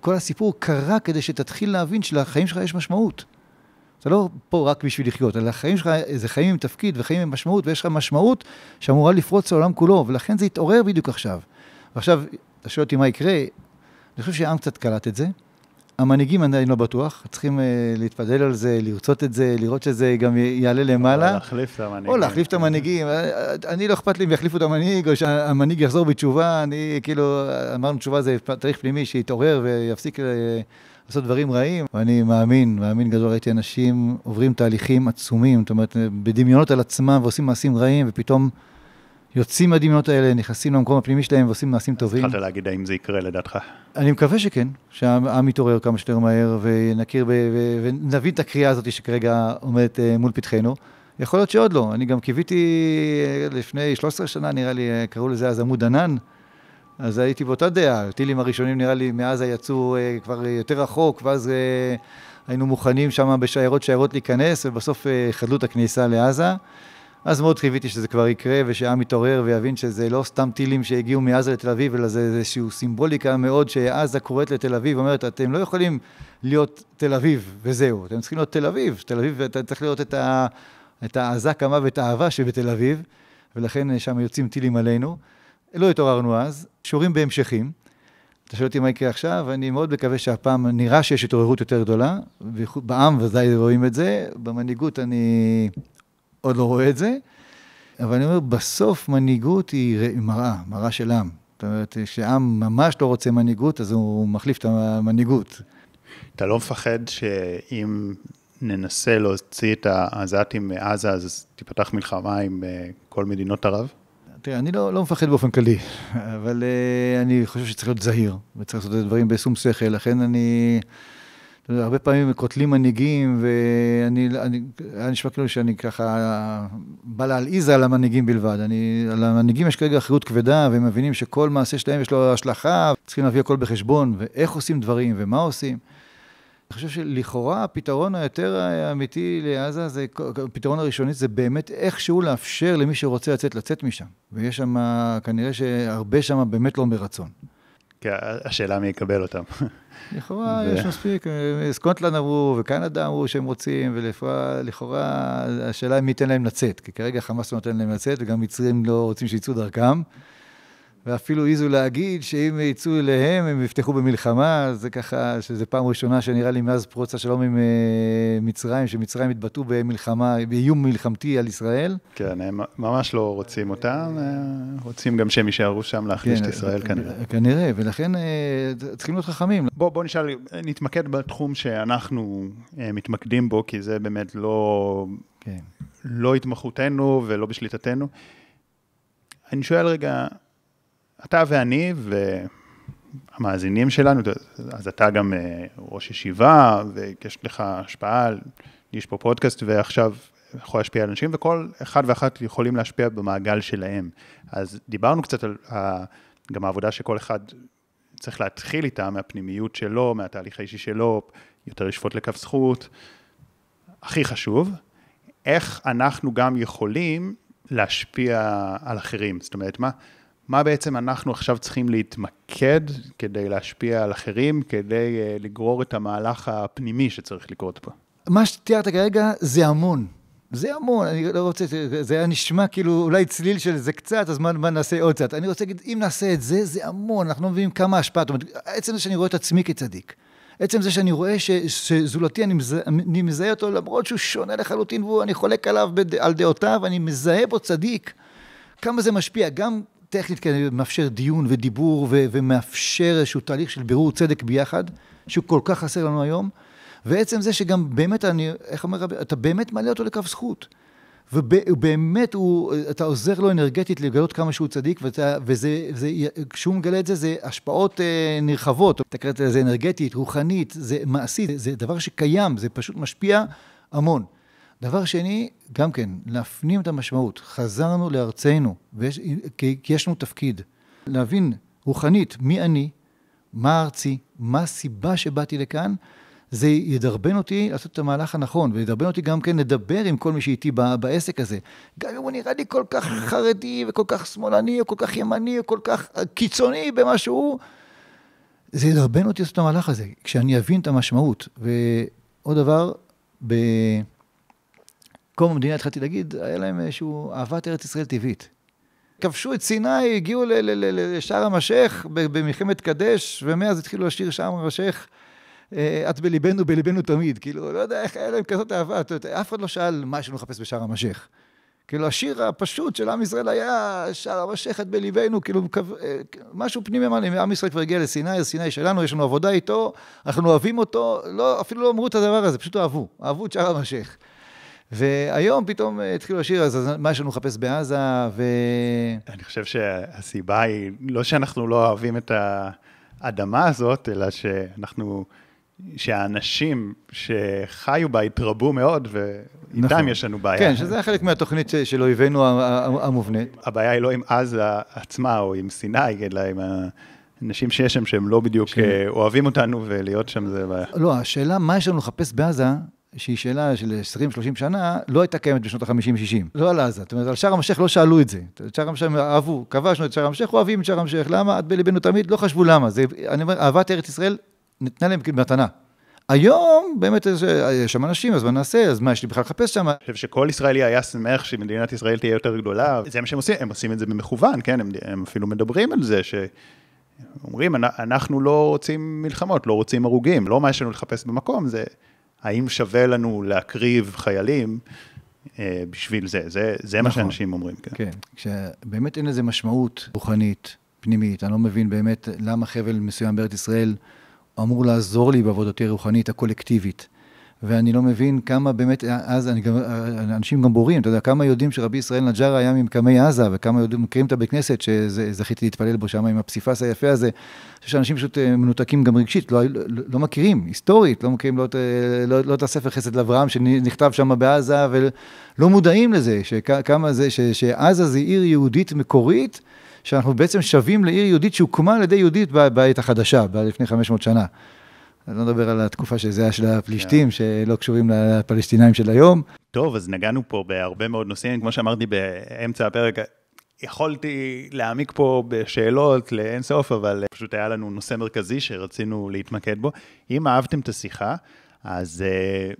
כל הסיפור קרה כדי שתתחיל להבין שלחיים שלך יש משמעות. אתה לא פה רק בשביל לחיות, אלא החיים שלך זה חיים עם תפקיד וחיים עם משמעות, ויש לך משמעות שאמורה לפרוץ לעולם כולו, ולכן זה יתעורר בדיוק עכשיו. ועכשיו, אתה שואל אותי מה יקרה, אני חושב שהעם קצת קלט את זה. המנהיגים עדיין לא בטוח, צריכים uh, להתפדל על זה, לרצות את זה, לראות שזה גם יעלה למעלה. או להחליף את המנהיגים. או להחליף את המנהיגים. אה, אני לא אכפת לי אם יחליפו את המנהיג, או שהמנהיג יחזור בתשובה. אני כאילו, אמרנו תשובה זה תהליך פנימי שיתעורר ויפסיק לעשות דברים רעים. ואני מאמין, מאמין גדול, ראיתי אנשים עוברים תהליכים עצומים, זאת אומרת, בדמיונות על עצמם ועושים מעשים רעים, ופתאום... יוצאים מהדמיונות האלה, נכנסים למקום הפנימי שלהם ועושים מעשים טובים. התחלת להגיד האם זה יקרה לדעתך. אני מקווה שכן, שהעם יתעורר כמה שיותר מהר ונכיר ב... ונבין את הקריאה הזאת שכרגע עומדת אה, מול פתחנו. יכול להיות שעוד לא. אני גם קיוויתי אה, לפני 13 שנה, נראה לי, אה, קראו לזה אז עמוד ענן. אז הייתי באותה דעה. הטילים הראשונים, נראה לי, מעזה יצאו כבר יותר רחוק, ואז היינו מוכנים שם בשיירות שיירות להיכנס, ובסוף חדלו את הכניסה לעזה. אז מאוד חיוויתי שזה כבר יקרה, ושהעם יתעורר ויבין שזה לא סתם טילים שהגיעו מעזה לתל אביב, אלא זה איזושהי סימבוליקה מאוד שעזה קוראת לתל אביב, אומרת, אתם לא יכולים להיות תל אביב וזהו, אתם צריכים להיות תל אביב. תל אביב, אתה צריך לראות את, ה, את העזה כמה ואת האהבה שבתל אביב, ולכן שם יוצאים טילים עלינו. לא התעוררנו אז, שורים בהמשכים. אתה שואל אותי מה יקרה עכשיו, אני מאוד מקווה שהפעם נראה שיש התעוררות יותר גדולה, בעם ודאי רואים את זה, במנהיגות אני עוד לא רואה את זה, אבל אני אומר, בסוף מנהיגות היא מראה, מראה של עם. זאת אומרת, כשעם ממש לא רוצה מנהיגות, אז הוא מחליף את המנהיגות. אתה לא מפחד שאם ננסה להוציא את העזתים מעזה, אז תיפתח מלחמה עם אה, כל מדינות ערב? תראה, אני לא, לא מפחד באופן כללי, אבל uh, אני חושב שצריך להיות זהיר, וצריך לעשות את הדברים בשום שכל, לכן אני... הרבה פעמים קוטלים מנהיגים, ואני, אני, היה נשמע כאילו שאני ככה בא להלעיז על המנהיגים בלבד. אני, על המנהיגים יש כרגע אחריות כבדה, והם מבינים שכל מעשה שלהם יש לו השלכה, צריכים להביא הכל בחשבון, ואיך עושים דברים, ומה עושים. אני חושב שלכאורה הפתרון היותר אמיתי לעזה, זה, הפתרון הראשוני זה באמת איכשהו לאפשר למי שרוצה לצאת, לצאת משם. ויש שם, כנראה שהרבה שם באמת לא מרצון. כן, השאלה מי יקבל אותם. לכאורה ו... יש מספיק, אה, סקוטלנד אמרו וקנדה אמרו שהם רוצים, ולכאורה השאלה היא מי ייתן להם לצאת, כי כרגע חמאס לא נותן להם לצאת, וגם מצרים לא רוצים שיצאו דרכם. ואפילו העזו להגיד שאם יצאו אליהם, הם יפתחו במלחמה, זה ככה, שזו פעם ראשונה שנראה לי מאז פרוץ השלום עם uh, מצרים, שמצרים התבטאו במלחמה, באיום מלחמתי על ישראל. כן, הם ממש לא רוצים אותם, אה, רוצים גם שהם יישארו שם להחליש כן, את ישראל כנראה. כנראה, ולכן צריכים להיות חכמים. בוא, בוא נשאל, נתמקד בתחום שאנחנו מתמקדים בו, כי זה באמת לא, כן. לא התמחותנו ולא בשליטתנו. אני שואל רגע, אתה ואני והמאזינים שלנו, אז אתה גם אה, ראש ישיבה, ויש לך השפעה, יש פה פודקאסט ועכשיו יכול להשפיע על אנשים, וכל אחד ואחת יכולים להשפיע במעגל שלהם. אז דיברנו קצת על גם העבודה שכל אחד צריך להתחיל איתה, מהפנימיות שלו, מהתהליך האישי שלו, יותר לשפוט לכף זכות. הכי חשוב, איך אנחנו גם יכולים להשפיע על אחרים. זאת אומרת, מה, מה בעצם אנחנו עכשיו צריכים להתמקד כדי להשפיע על אחרים, כדי uh, לגרור את המהלך הפנימי שצריך לקרות פה? מה שתיארת כרגע זה המון. זה המון, אני לא רוצה, זה היה נשמע כאילו אולי צליל של זה קצת, אז מה, מה נעשה עוד קצת? אני רוצה להגיד, אם נעשה את זה, זה המון, אנחנו לא מבינים כמה השפעה. זאת אומרת, עצם זה שאני רואה את עצמי כצדיק, עצם זה שאני רואה ש, שזולתי, אני מזהה, אני מזהה אותו למרות שהוא שונה לחלוטין, ואני חולק עליו בד, על דעותיו, אני מזהה בו צדיק. כמה זה משפיע, גם טכנית כזה מאפשר דיון ודיבור ו- ומאפשר איזשהו תהליך של בירור צדק ביחד, שהוא כל כך חסר לנו היום, ועצם זה שגם באמת, אני, איך אומר רבי, אתה באמת מעלה אותו לקו זכות. ובאמת הוא, אתה עוזר לו אנרגטית לגלות כמה שהוא צדיק, ואתה, וזה, זה, כשהוא מגלה את זה, זה השפעות אה, נרחבות. אתה קראת לזה אנרגטית, רוחנית, זה מעשית, זה דבר שקיים, זה פשוט משפיע המון. דבר שני, גם כן, להפנים את המשמעות. חזרנו לארצנו, ויש, כי יש לנו תפקיד. להבין רוחנית מי אני, מה ארצי, מה הסיבה שבאתי לכאן, זה ידרבן אותי לעשות את המהלך הנכון, וידרבן אותי גם כן לדבר עם כל מי שאיתי בעסק הזה. גם אם הוא נראה לי כל כך חרדי, וכל כך שמאלני, או כל כך ימני, או כל כך קיצוני במה שהוא, זה ידרבן אותי לעשות את המהלך הזה, כשאני אבין את המשמעות. ועוד דבר, בקום המדינה, התחלתי להגיד, היה להם איזושהי אהבת ארץ ישראל טבעית. כבשו את סיני, הגיעו לשער המשך במלחמת קדש, ומאז התחילו לשיר שער המשך. אה, את בליבנו, בליבנו תמיד. כאילו, לא יודע איך היה להם כזאת אהבה. אף אחד לא שאל מה יש לנו לחפש בשער המשך. כאילו, השיר הפשוט של עם ישראל היה שער המשך את בליבנו, כאילו, אה, משהו פנימי אמר לי, עם ישראל כבר הגיע לסיני, אז סיני שלנו, יש לנו עבודה איתו, אנחנו אוהבים אותו, לא, אפילו לא אמרו את הדבר הזה, פשוט אהבו, אהבו את שער המשך. והיום פתאום התחילו לשיר, אז מה יש לנו לחפש בעזה, ו... אני חושב שהסיבה היא לא שאנחנו לא אוהבים את האדמה הזאת, אלא שאנחנו... שהאנשים שחיו בה התרבו מאוד, ואיתם נכון. יש לנו בעיה. כן, שזה היה חלק מהתוכנית של אויבינו המובנית. הבעיה היא לא עם עזה עצמה או עם סיני, אלא עם האנשים שיש שם שהם לא בדיוק ש... אה, אוהבים אותנו, ולהיות שם זה בעיה. לא, השאלה מה יש לנו לחפש בעזה, שהיא שאלה של 20-30 שנה, לא הייתה קיימת בשנות ה-50-60. לא על עזה. זאת אומרת, על שער המשך לא שאלו את זה. שער המשך אהבו, כבשנו את שער המשך, אוהבים את שער המשך. למה? עד בליבנו תמיד, לא חשבו למה. זה, אני אומר, אהבת ארץ ישראל ניתנה להם מתנה. היום באמת יש שם אנשים, אז מה נעשה? אז מה יש לי בכלל לחפש שם? אני חושב שכל ישראלי היה שמח שמדינת ישראל תהיה יותר גדולה. זה מה שהם עושים, הם עושים את זה במכוון, כן? הם, הם אפילו מדברים על זה, שאומרים, אנחנו לא רוצים מלחמות, לא רוצים הרוגים, לא מה יש לנו לחפש במקום, זה האם שווה לנו להקריב חיילים אה, בשביל זה. זה, זה נכון, מה שאנשים אומרים. כן, כן. כשבאמת אין לזה משמעות רוחנית, פנימית, אני לא מבין באמת למה חבל מסוים בארץ ישראל... אמור לעזור לי בעבודתי הרוחנית הקולקטיבית. ואני לא מבין כמה באמת, אז אני גם, אנשים גם בורים, אתה יודע, כמה יודעים שרבי ישראל נג'אר היה ממקמי עזה, וכמה יודעים, מכירים את הבית כנסת שזכיתי להתפלל בו שם עם הפסיפס היפה הזה. אני חושב שאנשים פשוט אה, מנותקים גם רגשית, לא, לא, לא מכירים, היסטורית, לא מכירים לא, לא, לא את הספר חסד לאברהם שנכתב שם בעזה, ולא מודעים לזה, שכמה זה, ש, שעזה זה עיר יהודית מקורית, שאנחנו בעצם שווים לעיר יהודית שהוקמה על ידי יהודית בעת החדשה, לפני 500 שנה. אני לא מדבר על התקופה שזה היה של הפלישתים, yeah. שלא קשורים לפלסטינאים של היום. טוב, אז נגענו פה בהרבה מאוד נושאים, כמו שאמרתי באמצע הפרק, יכולתי להעמיק פה בשאלות לאין סוף, אבל פשוט היה לנו נושא מרכזי שרצינו להתמקד בו. אם אהבתם את השיחה, אז uh,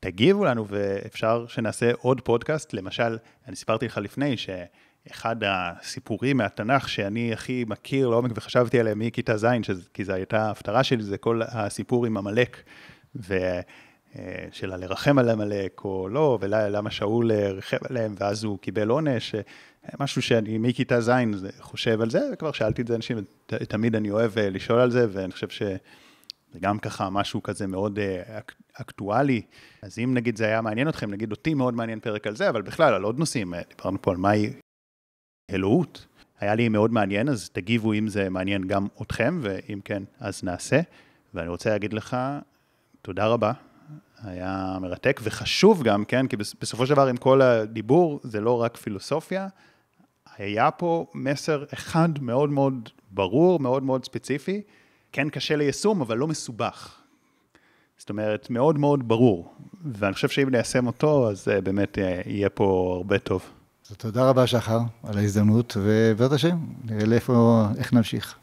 תגיבו לנו ואפשר שנעשה עוד פודקאסט. למשל, אני סיפרתי לך לפני ש... אחד הסיפורים מהתנ"ך שאני הכי מכיר לעומק וחשבתי עליהם מכיתה ז', כי זו הייתה ההפטרה שלי, זה כל הסיפור עם עמלק, ושל הלרחם על עמלק או לא, ולמה שאול ריחם עליהם ואז הוא קיבל עונש, משהו שאני מכיתה ז' חושב על זה, וכבר שאלתי את זה אנשים, תמיד אני אוהב לשאול על זה, ואני חושב ש... זה גם ככה משהו כזה מאוד אק, אקטואלי. אז אם נגיד זה היה מעניין אתכם, נגיד אותי מאוד מעניין פרק על זה, אבל בכלל על עוד נושאים, דיברנו פה על מהי אלוהות. היה לי מאוד מעניין, אז תגיבו אם זה מעניין גם אתכם, ואם כן, אז נעשה. ואני רוצה להגיד לך, תודה רבה, היה מרתק, וחשוב גם, כן, כי בסופו של דבר עם כל הדיבור, זה לא רק פילוסופיה, היה פה מסר אחד מאוד מאוד ברור, מאוד מאוד ספציפי, כן קשה ליישום, אבל לא מסובך. זאת אומרת, מאוד מאוד ברור, ואני חושב שאם ניישם אותו, אז אה, באמת אה, יהיה פה הרבה טוב. תודה רבה, שחר, על ההזדמנות, ובעזרת השם, נראה לאיפה, איך נמשיך.